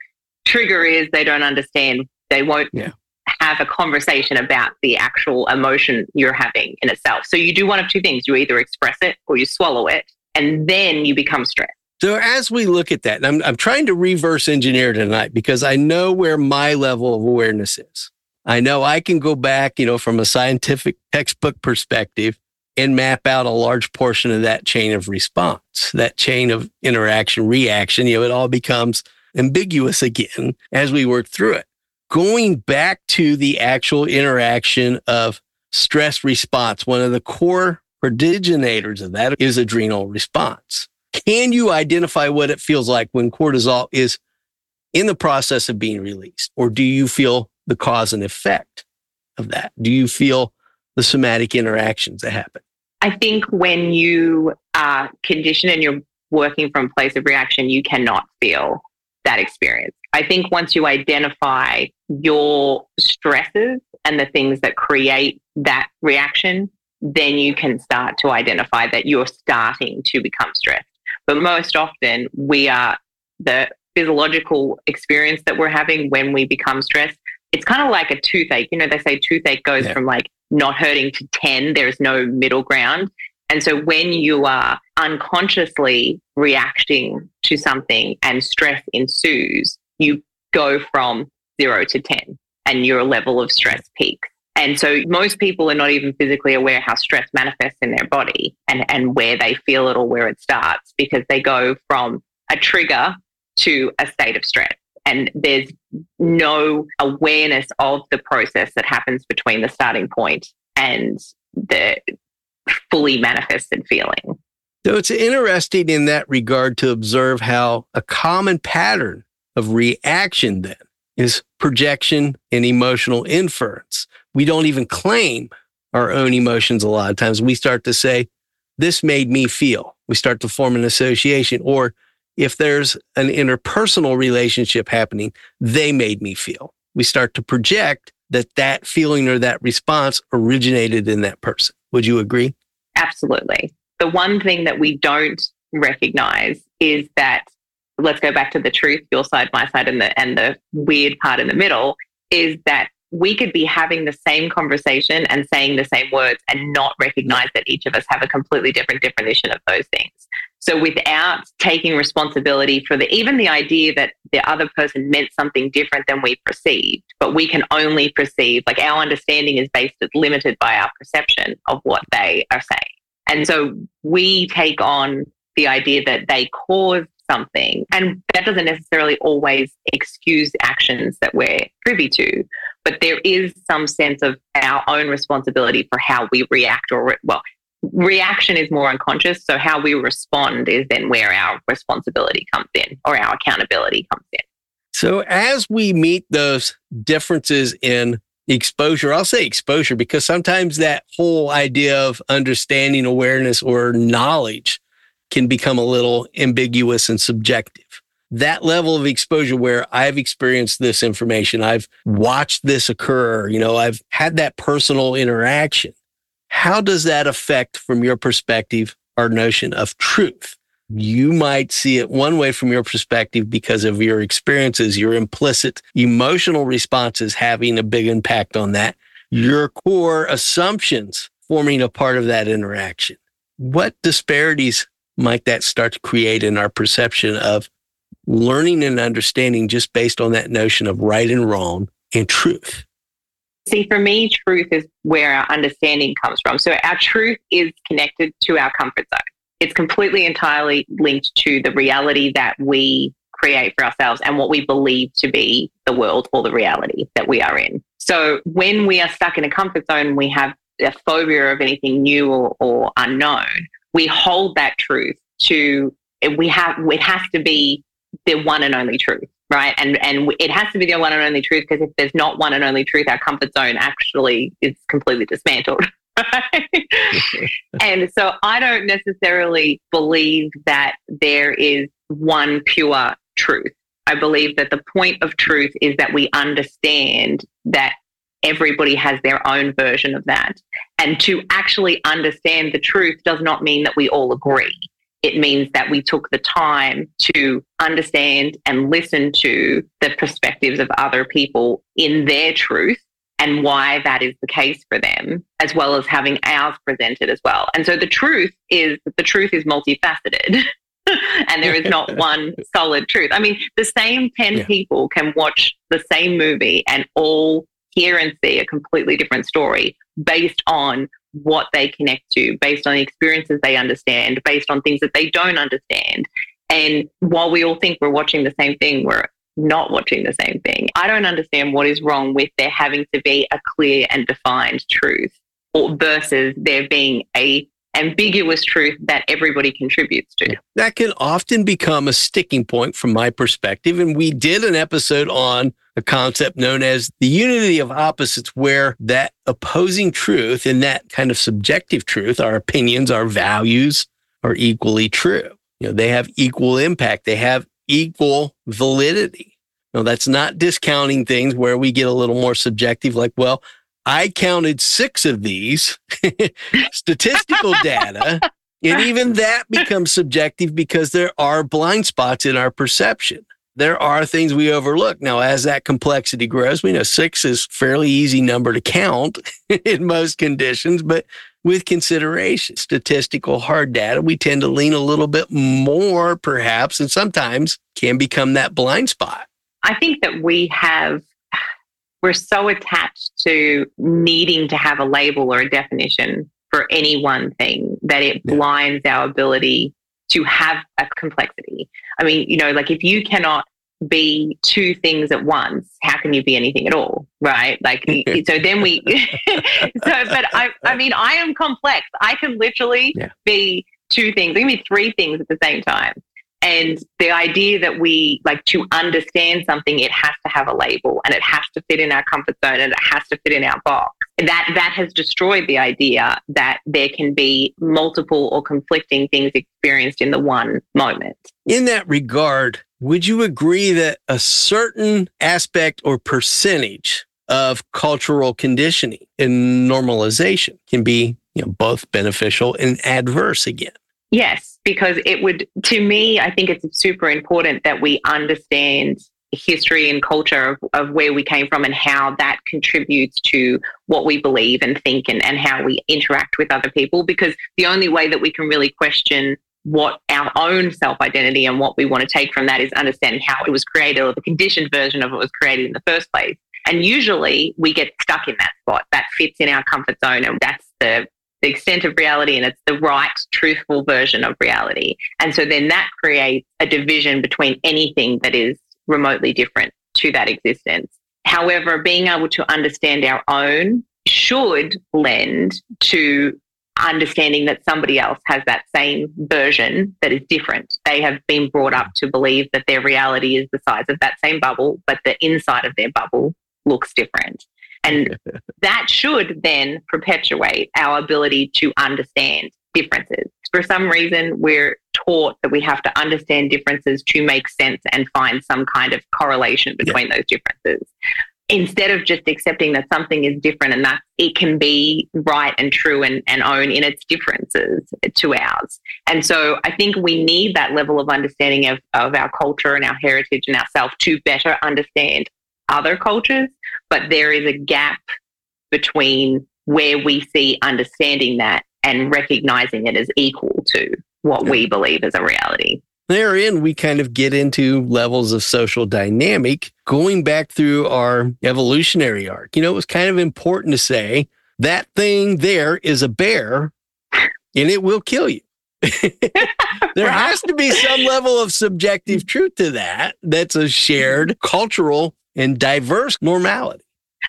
trigger is, they don't understand, they won't yeah. have a conversation about the actual emotion you're having in itself. So you do one of two things you either express it or you swallow it, and then you become stressed. So as we look at that, I'm, I'm trying to reverse engineer tonight because I know where my level of awareness is. I know I can go back, you know, from a scientific textbook perspective and map out a large portion of that chain of response, that chain of interaction, reaction. You know, it all becomes ambiguous again as we work through it. Going back to the actual interaction of stress response, one of the core prodigenators of that is adrenal response. Can you identify what it feels like when cortisol is in the process of being released? Or do you feel the cause and effect of that? Do you feel the somatic interactions that happen? I think when you uh, are conditioned and you're working from a place of reaction, you cannot feel that experience. I think once you identify your stresses and the things that create that reaction, then you can start to identify that you're starting to become stressed. But most often, we are the physiological experience that we're having when we become stressed. It's kind of like a toothache. You know, they say toothache goes yeah. from like not hurting to 10, there's no middle ground. And so when you are unconsciously reacting to something and stress ensues, you go from zero to 10 and your level of stress peaks. And so most people are not even physically aware how stress manifests in their body and, and where they feel it or where it starts because they go from a trigger to a state of stress. And there's no awareness of the process that happens between the starting point and the fully manifested feeling. So it's interesting in that regard to observe how a common pattern of reaction then is projection and emotional inference. We don't even claim our own emotions a lot of times. We start to say, this made me feel. We start to form an association. Or if there's an interpersonal relationship happening, they made me feel. We start to project that that feeling or that response originated in that person. Would you agree? Absolutely. The one thing that we don't recognize is that let's go back to the truth, your side, my side, and the and the weird part in the middle is that we could be having the same conversation and saying the same words and not recognize that each of us have a completely different definition of those things. So without taking responsibility for the even the idea that the other person meant something different than we perceived, but we can only perceive like our understanding is based limited by our perception of what they are saying. And so we take on the idea that they caused something. And that doesn't necessarily always excuse actions that we're privy to, but there is some sense of our own responsibility for how we react or, re- well, reaction is more unconscious. So how we respond is then where our responsibility comes in or our accountability comes in. So as we meet those differences in exposure, I'll say exposure because sometimes that whole idea of understanding, awareness, or knowledge can become a little ambiguous and subjective. That level of exposure where I've experienced this information, I've watched this occur, you know, I've had that personal interaction. How does that affect, from your perspective, our notion of truth? You might see it one way from your perspective because of your experiences, your implicit emotional responses having a big impact on that, your core assumptions forming a part of that interaction. What disparities might that start to create in our perception of learning and understanding just based on that notion of right and wrong and truth? See, for me, truth is where our understanding comes from. So our truth is connected to our comfort zone. It's completely entirely linked to the reality that we create for ourselves and what we believe to be the world or the reality that we are in. So when we are stuck in a comfort zone, we have a phobia of anything new or, or unknown. We hold that truth to we have it has to be the one and only truth right? And and it has to be the one and only truth because if there's not one and only truth our comfort zone actually is completely dismantled and so i don't necessarily believe that there is one pure truth. I believe that the point of truth is that we understand that everybody has their own version of that and to actually understand the truth does not mean that we all agree it means that we took the time to understand and listen to the perspectives of other people in their truth and why that is the case for them, as well as having ours presented as well. And so the truth is the truth is multifaceted. and there is not one solid truth. I mean, the same 10 yeah. people can watch the same movie and all hear and see a completely different story based on what they connect to based on the experiences they understand, based on things that they don't understand. And while we all think we're watching the same thing, we're not watching the same thing. I don't understand what is wrong with there having to be a clear and defined truth or versus there being a ambiguous truth that everybody contributes to. That can often become a sticking point from my perspective. And we did an episode on a concept known as the unity of opposites, where that opposing truth and that kind of subjective truth, our opinions, our values are equally true. You know, they have equal impact. They have equal validity. You know, that's not discounting things where we get a little more subjective, like, well, I counted six of these statistical data. And even that becomes subjective because there are blind spots in our perception. There are things we overlook. Now, as that complexity grows, we know six is fairly easy number to count in most conditions, but with consideration, statistical hard data, we tend to lean a little bit more perhaps, and sometimes can become that blind spot. I think that we have we're so attached to needing to have a label or a definition for any one thing that it yeah. blinds our ability to have a complexity. I mean, you know, like if you cannot be two things at once, how can you be anything at all? Right. Like, so then we, so, but I, I mean, I am complex. I can literally yeah. be two things, maybe three things at the same time. And the idea that we like to understand something, it has to have a label and it has to fit in our comfort zone and it has to fit in our box. That that has destroyed the idea that there can be multiple or conflicting things experienced in the one moment. In that regard, would you agree that a certain aspect or percentage of cultural conditioning and normalization can be you know, both beneficial and adverse again? Yes, because it would, to me, I think it's super important that we understand history and culture of, of where we came from and how that contributes to what we believe and think and, and how we interact with other people. Because the only way that we can really question what our own self identity and what we want to take from that is understanding how it was created or the conditioned version of it was created in the first place. And usually we get stuck in that spot that fits in our comfort zone. And that's the the extent of reality and it's the right, truthful version of reality. And so then that creates a division between anything that is remotely different to that existence. However, being able to understand our own should lend to understanding that somebody else has that same version that is different. They have been brought up to believe that their reality is the size of that same bubble, but the inside of their bubble looks different. And that should then perpetuate our ability to understand differences. For some reason, we're taught that we have to understand differences to make sense and find some kind of correlation between yeah. those differences. Instead of just accepting that something is different and that it can be right and true and, and own in its differences to ours. And so I think we need that level of understanding of, of our culture and our heritage and ourselves to better understand other cultures, but there is a gap between where we see understanding that and recognizing it as equal to what we believe is a reality. therein we kind of get into levels of social dynamic going back through our evolutionary arc. You know, it was kind of important to say that thing there is a bear and it will kill you. there has to be some level of subjective truth to that. That's a shared mm-hmm. cultural and diverse normality.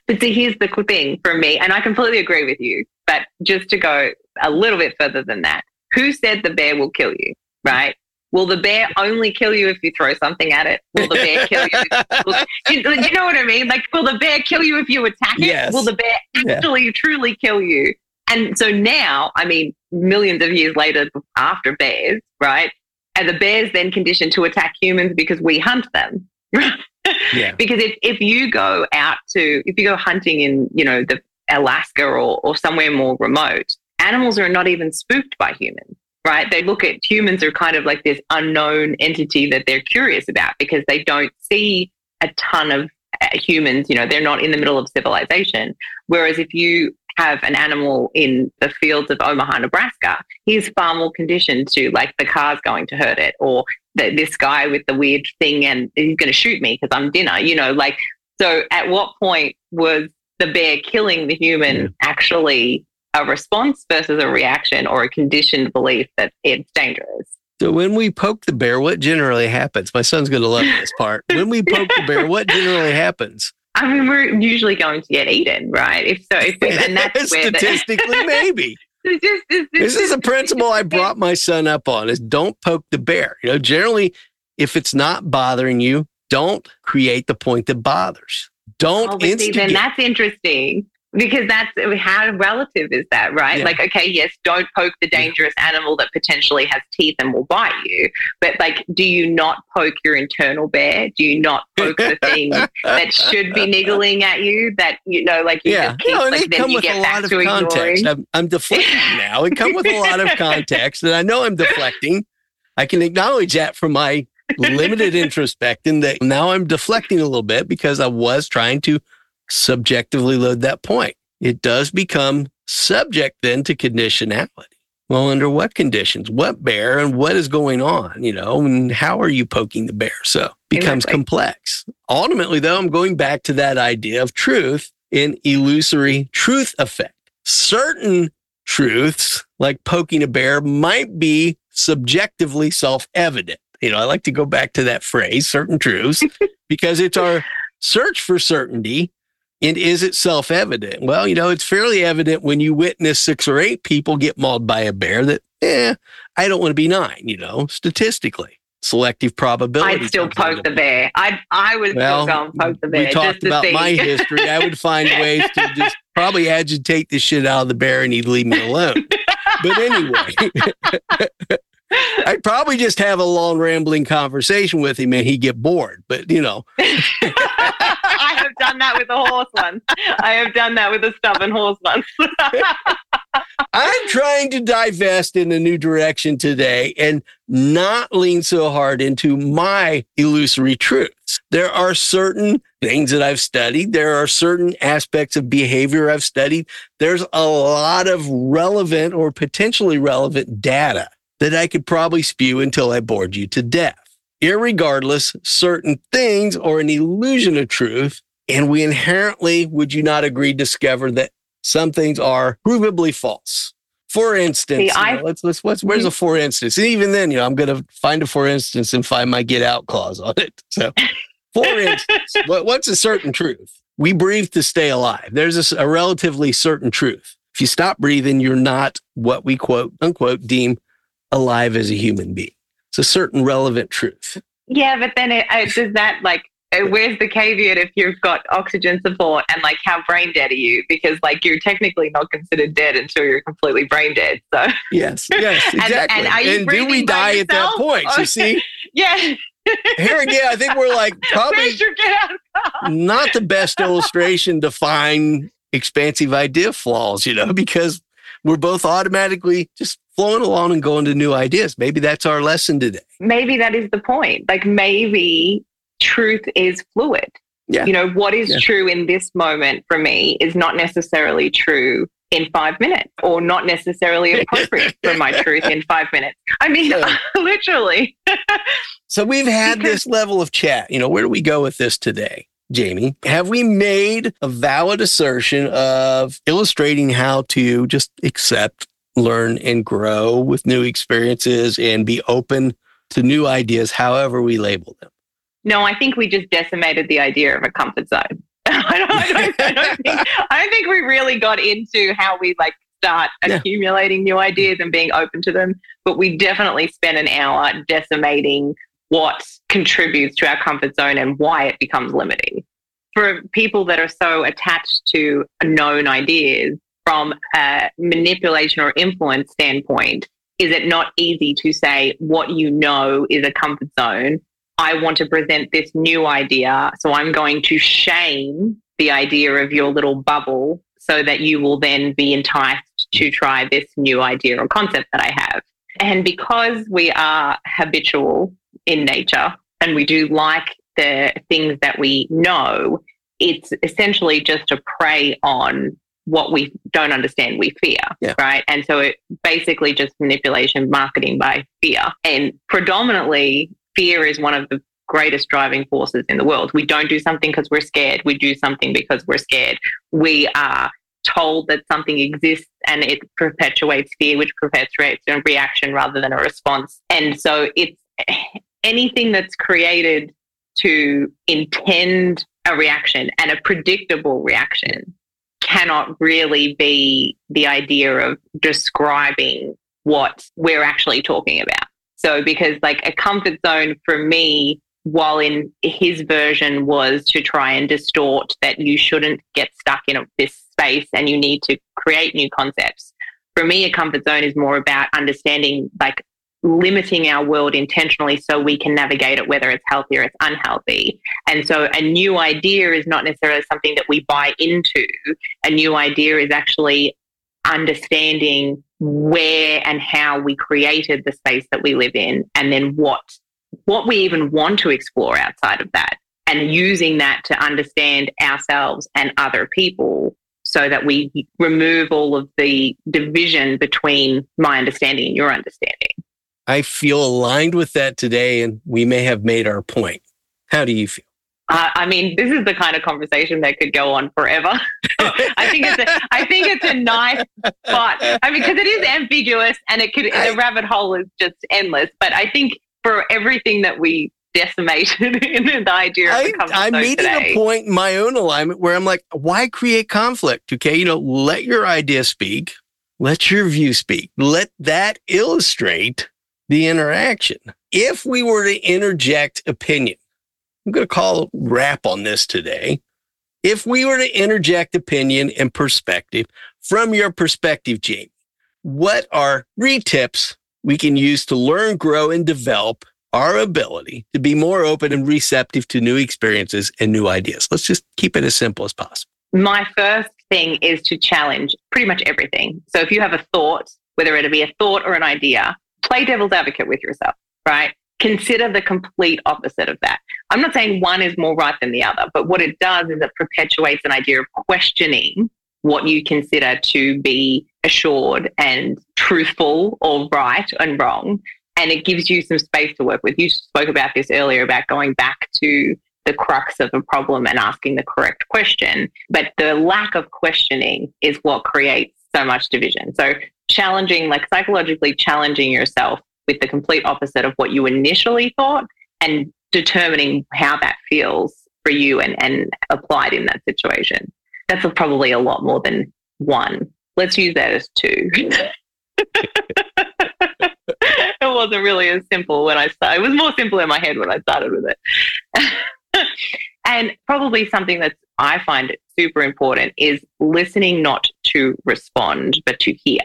But see, here's the thing for me, and I completely agree with you. But just to go a little bit further than that, who said the bear will kill you? Right? Will the bear only kill you if you throw something at it? Will the bear kill you? If, you, you, know what I mean? Like, will the bear kill you if you attack it? Yes. Will the bear actually yeah. truly kill you? And so now, I mean, millions of years later, after bears, right? And the bears then conditioned to attack humans because we hunt them. yeah. Because if, if you go out to, if you go hunting in, you know, the Alaska or, or somewhere more remote, animals are not even spooked by humans right? They look at humans are kind of like this unknown entity that they're curious about because they don't see a ton of uh, humans, you know, they're not in the middle of civilization. Whereas if you have an animal in the fields of Omaha, Nebraska, he's far more conditioned to like the car's going to hurt it or that this guy with the weird thing and he's going to shoot me because I'm dinner, you know, like, so at what point was the bear killing the human yeah. actually a response versus a reaction or a conditioned belief that it's dangerous. So when we poke the bear, what generally happens? My son's going to love this part. When we poke the bear, what generally happens? I mean, we're usually going to get eaten, right? If so, if we, and that's statistically the, maybe. It's just, it's, it's, this is a principle I brought my son up on: is don't poke the bear. You know, generally, if it's not bothering you, don't create the point that bothers. Don't oh, instigate. See, then that's interesting because that's how relative is that, right? Yeah. Like, okay, yes, don't poke the dangerous yeah. animal that potentially has teeth and will bite you. But like, do you not poke your internal bear? Do you not poke the thing that should be niggling at you? That you know, like you yeah, just keep, no, like, then you get back to context. I'm, I'm deflecting now. It comes with a lot of context, and I know I'm deflecting. I can acknowledge that from my limited introspection that now I'm deflecting a little bit because I was trying to subjectively load that point. It does become subject then to conditionality. Well, under what conditions? What bear and what is going on? You know, and how are you poking the bear? So it becomes exactly. complex. Ultimately, though, I'm going back to that idea of truth in illusory truth effect. Certain truths, like poking a bear, might be subjectively self evident. You know, I like to go back to that phrase, certain truths, because it's our search for certainty and is it self evident? Well, you know, it's fairly evident when you witness six or eight people get mauled by a bear that, eh, I don't want to be nine, you know, statistically. Selective probability. I'd still poke the bear. I I would well, still go and poke the bear. We talked about see. my history. I would find ways to just probably agitate the shit out of the bear and he'd leave me alone. but anyway, I'd probably just have a long rambling conversation with him and he'd get bored. But you know. Have done that with a horse once. I have done that with a stubborn horse once. I'm trying to divest in a new direction today and not lean so hard into my illusory truths. There are certain things that I've studied. There are certain aspects of behavior I've studied. There's a lot of relevant or potentially relevant data that I could probably spew until I bored you to death. Irregardless, certain things are an illusion of truth. And we inherently, would you not agree, discover that some things are provably false. For instance, See, you know, let's, let's, let's, where's hmm. a for instance? And even then, you know, I'm going to find a for instance and find my get out clause on it. So, for instance, what, what's a certain truth? We breathe to stay alive. There's a, a relatively certain truth. If you stop breathing, you're not what we quote unquote deem alive as a human being. It's a certain relevant truth. Yeah, but then it, it does that like Uh, where's the caveat if you've got oxygen support and like how brain dead are you? Because like you're technically not considered dead until you're completely brain dead so. Yes yes exactly. and, and, and do we die at that point you see? Yeah. Here again i think we're like probably not the best illustration to find expansive idea flaws you know because we're both automatically just flowing along and going to new ideas. Maybe that's our lesson today. Maybe that is the point. Like maybe truth is fluid. Yeah. You know, what is yeah. true in this moment for me is not necessarily true in five minutes or not necessarily appropriate for my truth in five minutes. I mean, yeah. literally. so we've had this level of chat. You know, where do we go with this today? Jamie, have we made a valid assertion of illustrating how to just accept, learn, and grow with new experiences and be open to new ideas, however we label them? No, I think we just decimated the idea of a comfort zone. I, don't, I, don't, I, don't think, I don't think we really got into how we like start yeah. accumulating new ideas and being open to them. But we definitely spent an hour decimating what contributes to our comfort zone and why it becomes limiting. For people that are so attached to known ideas from a manipulation or influence standpoint, is it not easy to say what you know is a comfort zone I want to present this new idea. So I'm going to shame the idea of your little bubble so that you will then be enticed to try this new idea or concept that I have. And because we are habitual in nature and we do like the things that we know, it's essentially just to prey on what we don't understand, we fear, yeah. right? And so it basically just manipulation, marketing by fear. And predominantly, fear is one of the greatest driving forces in the world. We don't do something because we're scared. We do something because we're scared. We are told that something exists and it perpetuates fear, which perpetuates a reaction rather than a response. And so it's anything that's created to intend a reaction and a predictable reaction cannot really be the idea of describing what we're actually talking about. So, because like a comfort zone for me, while in his version was to try and distort that you shouldn't get stuck in this space and you need to create new concepts. For me, a comfort zone is more about understanding like limiting our world intentionally so we can navigate it, whether it's healthy or it's unhealthy. And so a new idea is not necessarily something that we buy into. A new idea is actually understanding where and how we created the space that we live in and then what what we even want to explore outside of that and using that to understand ourselves and other people so that we remove all of the division between my understanding and your understanding. I feel aligned with that today and we may have made our point. How do you feel? Uh, I mean, this is the kind of conversation that could go on forever. I think it's a, I think it's a nice spot. I mean, because it is ambiguous and it could the rabbit hole is just endless. But I think for everything that we decimated in the idea of the I, I'm meeting today, a point in my own alignment where I'm like, why create conflict? Okay, you know, let your idea speak, let your view speak, let that illustrate the interaction. If we were to interject opinion I'm going to call wrap on this today. If we were to interject opinion and perspective from your perspective, Jamie, what are three tips we can use to learn, grow, and develop our ability to be more open and receptive to new experiences and new ideas? Let's just keep it as simple as possible. My first thing is to challenge pretty much everything. So if you have a thought, whether it be a thought or an idea, play devil's advocate with yourself, right? Consider the complete opposite of that. I'm not saying one is more right than the other, but what it does is it perpetuates an idea of questioning what you consider to be assured and truthful or right and wrong. And it gives you some space to work with. You spoke about this earlier about going back to the crux of a problem and asking the correct question. But the lack of questioning is what creates so much division. So challenging, like psychologically challenging yourself with the complete opposite of what you initially thought and determining how that feels for you and, and applied in that situation. That's probably a lot more than one. Let's use that as two. it wasn't really as simple when I started. It was more simple in my head when I started with it. and probably something that I find super important is listening not to respond, but to hear.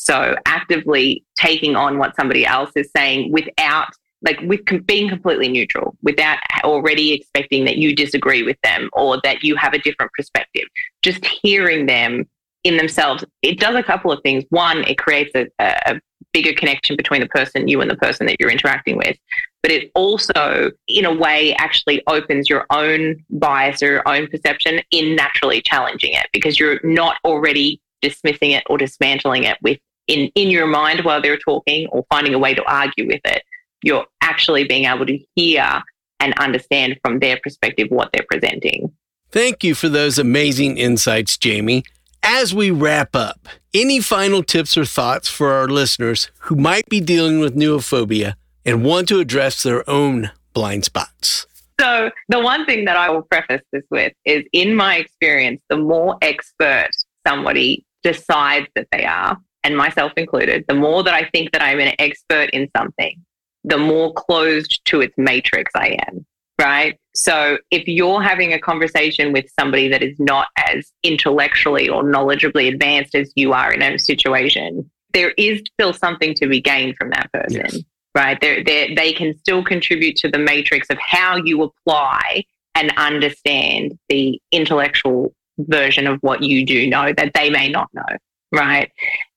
So actively taking on what somebody else is saying without like with being completely neutral without already expecting that you disagree with them or that you have a different perspective. Just hearing them in themselves it does a couple of things. One it creates a, a bigger connection between the person you and the person that you're interacting with but it also in a way actually opens your own bias or your own perception in naturally challenging it because you're not already dismissing it or dismantling it with in, in your mind while they're talking or finding a way to argue with it. You're actually being able to hear and understand from their perspective what they're presenting. Thank you for those amazing insights, Jamie. As we wrap up, any final tips or thoughts for our listeners who might be dealing with neophobia and want to address their own blind spots? So, the one thing that I will preface this with is in my experience, the more expert somebody decides that they are, and myself included, the more that I think that I'm an expert in something, the more closed to its matrix I am. Right. So if you're having a conversation with somebody that is not as intellectually or knowledgeably advanced as you are in a situation, there is still something to be gained from that person. Yes. Right. They're, they're, they can still contribute to the matrix of how you apply and understand the intellectual version of what you do know that they may not know. Right.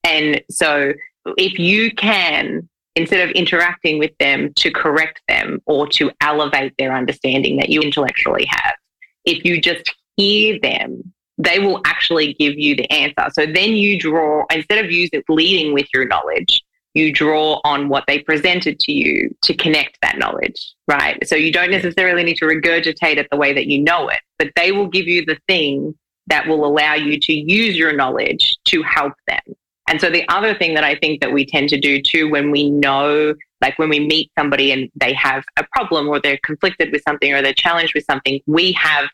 And so if you can, instead of interacting with them to correct them or to elevate their understanding that you intellectually have, if you just hear them, they will actually give you the answer. So then you draw, instead of using leading with your knowledge, you draw on what they presented to you to connect that knowledge, right? So you don't necessarily need to regurgitate it the way that you know it, but they will give you the thing that will allow you to use your knowledge to help them. And so the other thing that I think that we tend to do too when we know, like when we meet somebody and they have a problem or they're conflicted with something or they're challenged with something, we have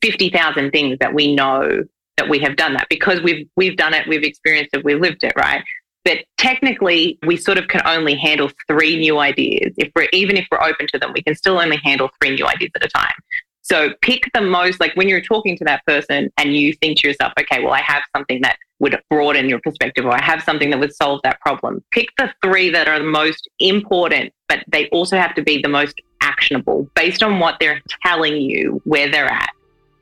50,000 things that we know that we have done that because we've we've done it, we've experienced it, we've lived it, right? But technically, we sort of can only handle three new ideas. If we're even if we're open to them, we can still only handle three new ideas at a time. So pick the most, like when you're talking to that person and you think to yourself, okay, well, I have something that would broaden your perspective or I have something that would solve that problem. Pick the three that are the most important, but they also have to be the most actionable based on what they're telling you where they're at.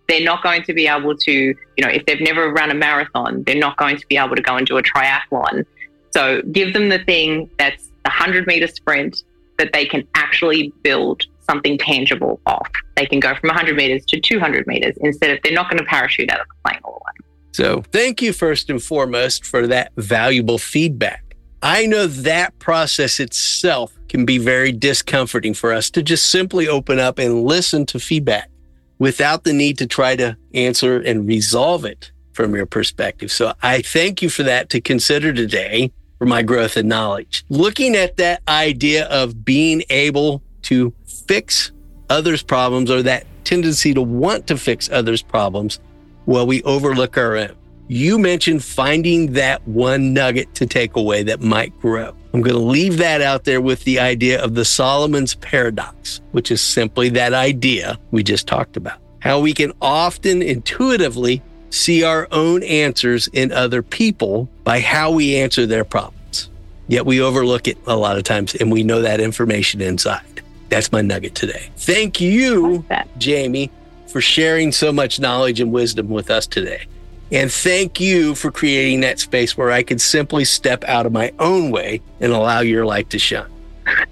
They're not going to be able to, you know, if they've never run a marathon, they're not going to be able to go and do a triathlon. So give them the thing that's the 100 meter sprint that they can actually build something tangible off. They can go from 100 meters to 200 meters instead of they're not going to parachute out of the plane all the way. So, thank you first and foremost for that valuable feedback. I know that process itself can be very discomforting for us to just simply open up and listen to feedback without the need to try to answer and resolve it from your perspective. So, I thank you for that to consider today for my growth and knowledge. Looking at that idea of being able to fix others' problems or that tendency to want to fix others' problems while we overlook our own. You mentioned finding that one nugget to take away that might grow. I'm going to leave that out there with the idea of the Solomon's paradox, which is simply that idea we just talked about. How we can often intuitively see our own answers in other people by how we answer their problems. Yet we overlook it a lot of times and we know that information inside. That's my nugget today. Thank you, Jamie, for sharing so much knowledge and wisdom with us today. And thank you for creating that space where I could simply step out of my own way and allow your light to shine.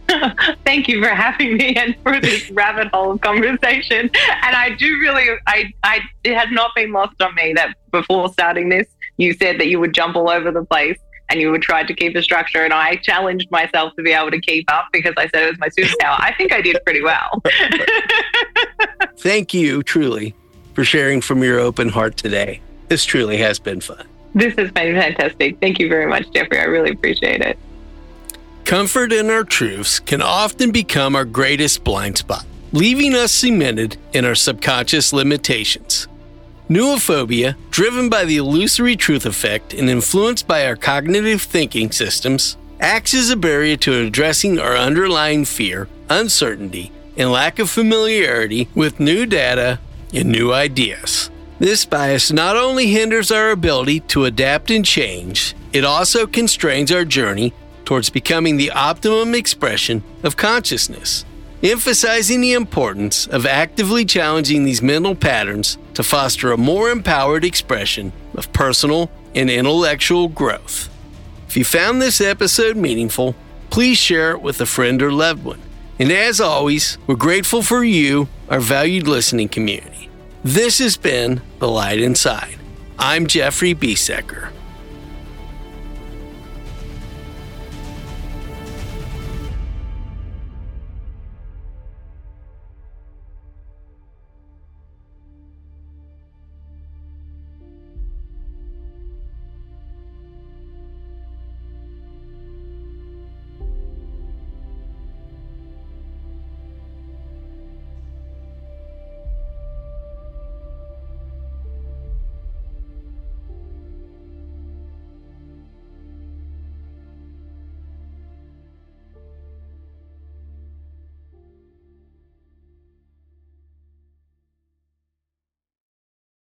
thank you for having me and for this rabbit hole conversation. And I do really, I, I, it has not been lost on me that before starting this, you said that you would jump all over the place and you would try to keep a structure. And I challenged myself to be able to keep up because I said it was my superpower. I think I did pretty well. Thank you, truly, for sharing from your open heart today. This truly has been fun. This has been fantastic. Thank you very much, Jeffrey. I really appreciate it. Comfort in our truths can often become our greatest blind spot, leaving us cemented in our subconscious limitations. Neophobia, driven by the illusory truth effect and influenced by our cognitive thinking systems, acts as a barrier to addressing our underlying fear, uncertainty, and lack of familiarity with new data and new ideas. This bias not only hinders our ability to adapt and change, it also constrains our journey towards becoming the optimum expression of consciousness emphasizing the importance of actively challenging these mental patterns to foster a more empowered expression of personal and intellectual growth. If you found this episode meaningful, please share it with a friend or loved one. And as always, we're grateful for you, our valued listening community. This has been The Light Inside. I'm Jeffrey Biesecker.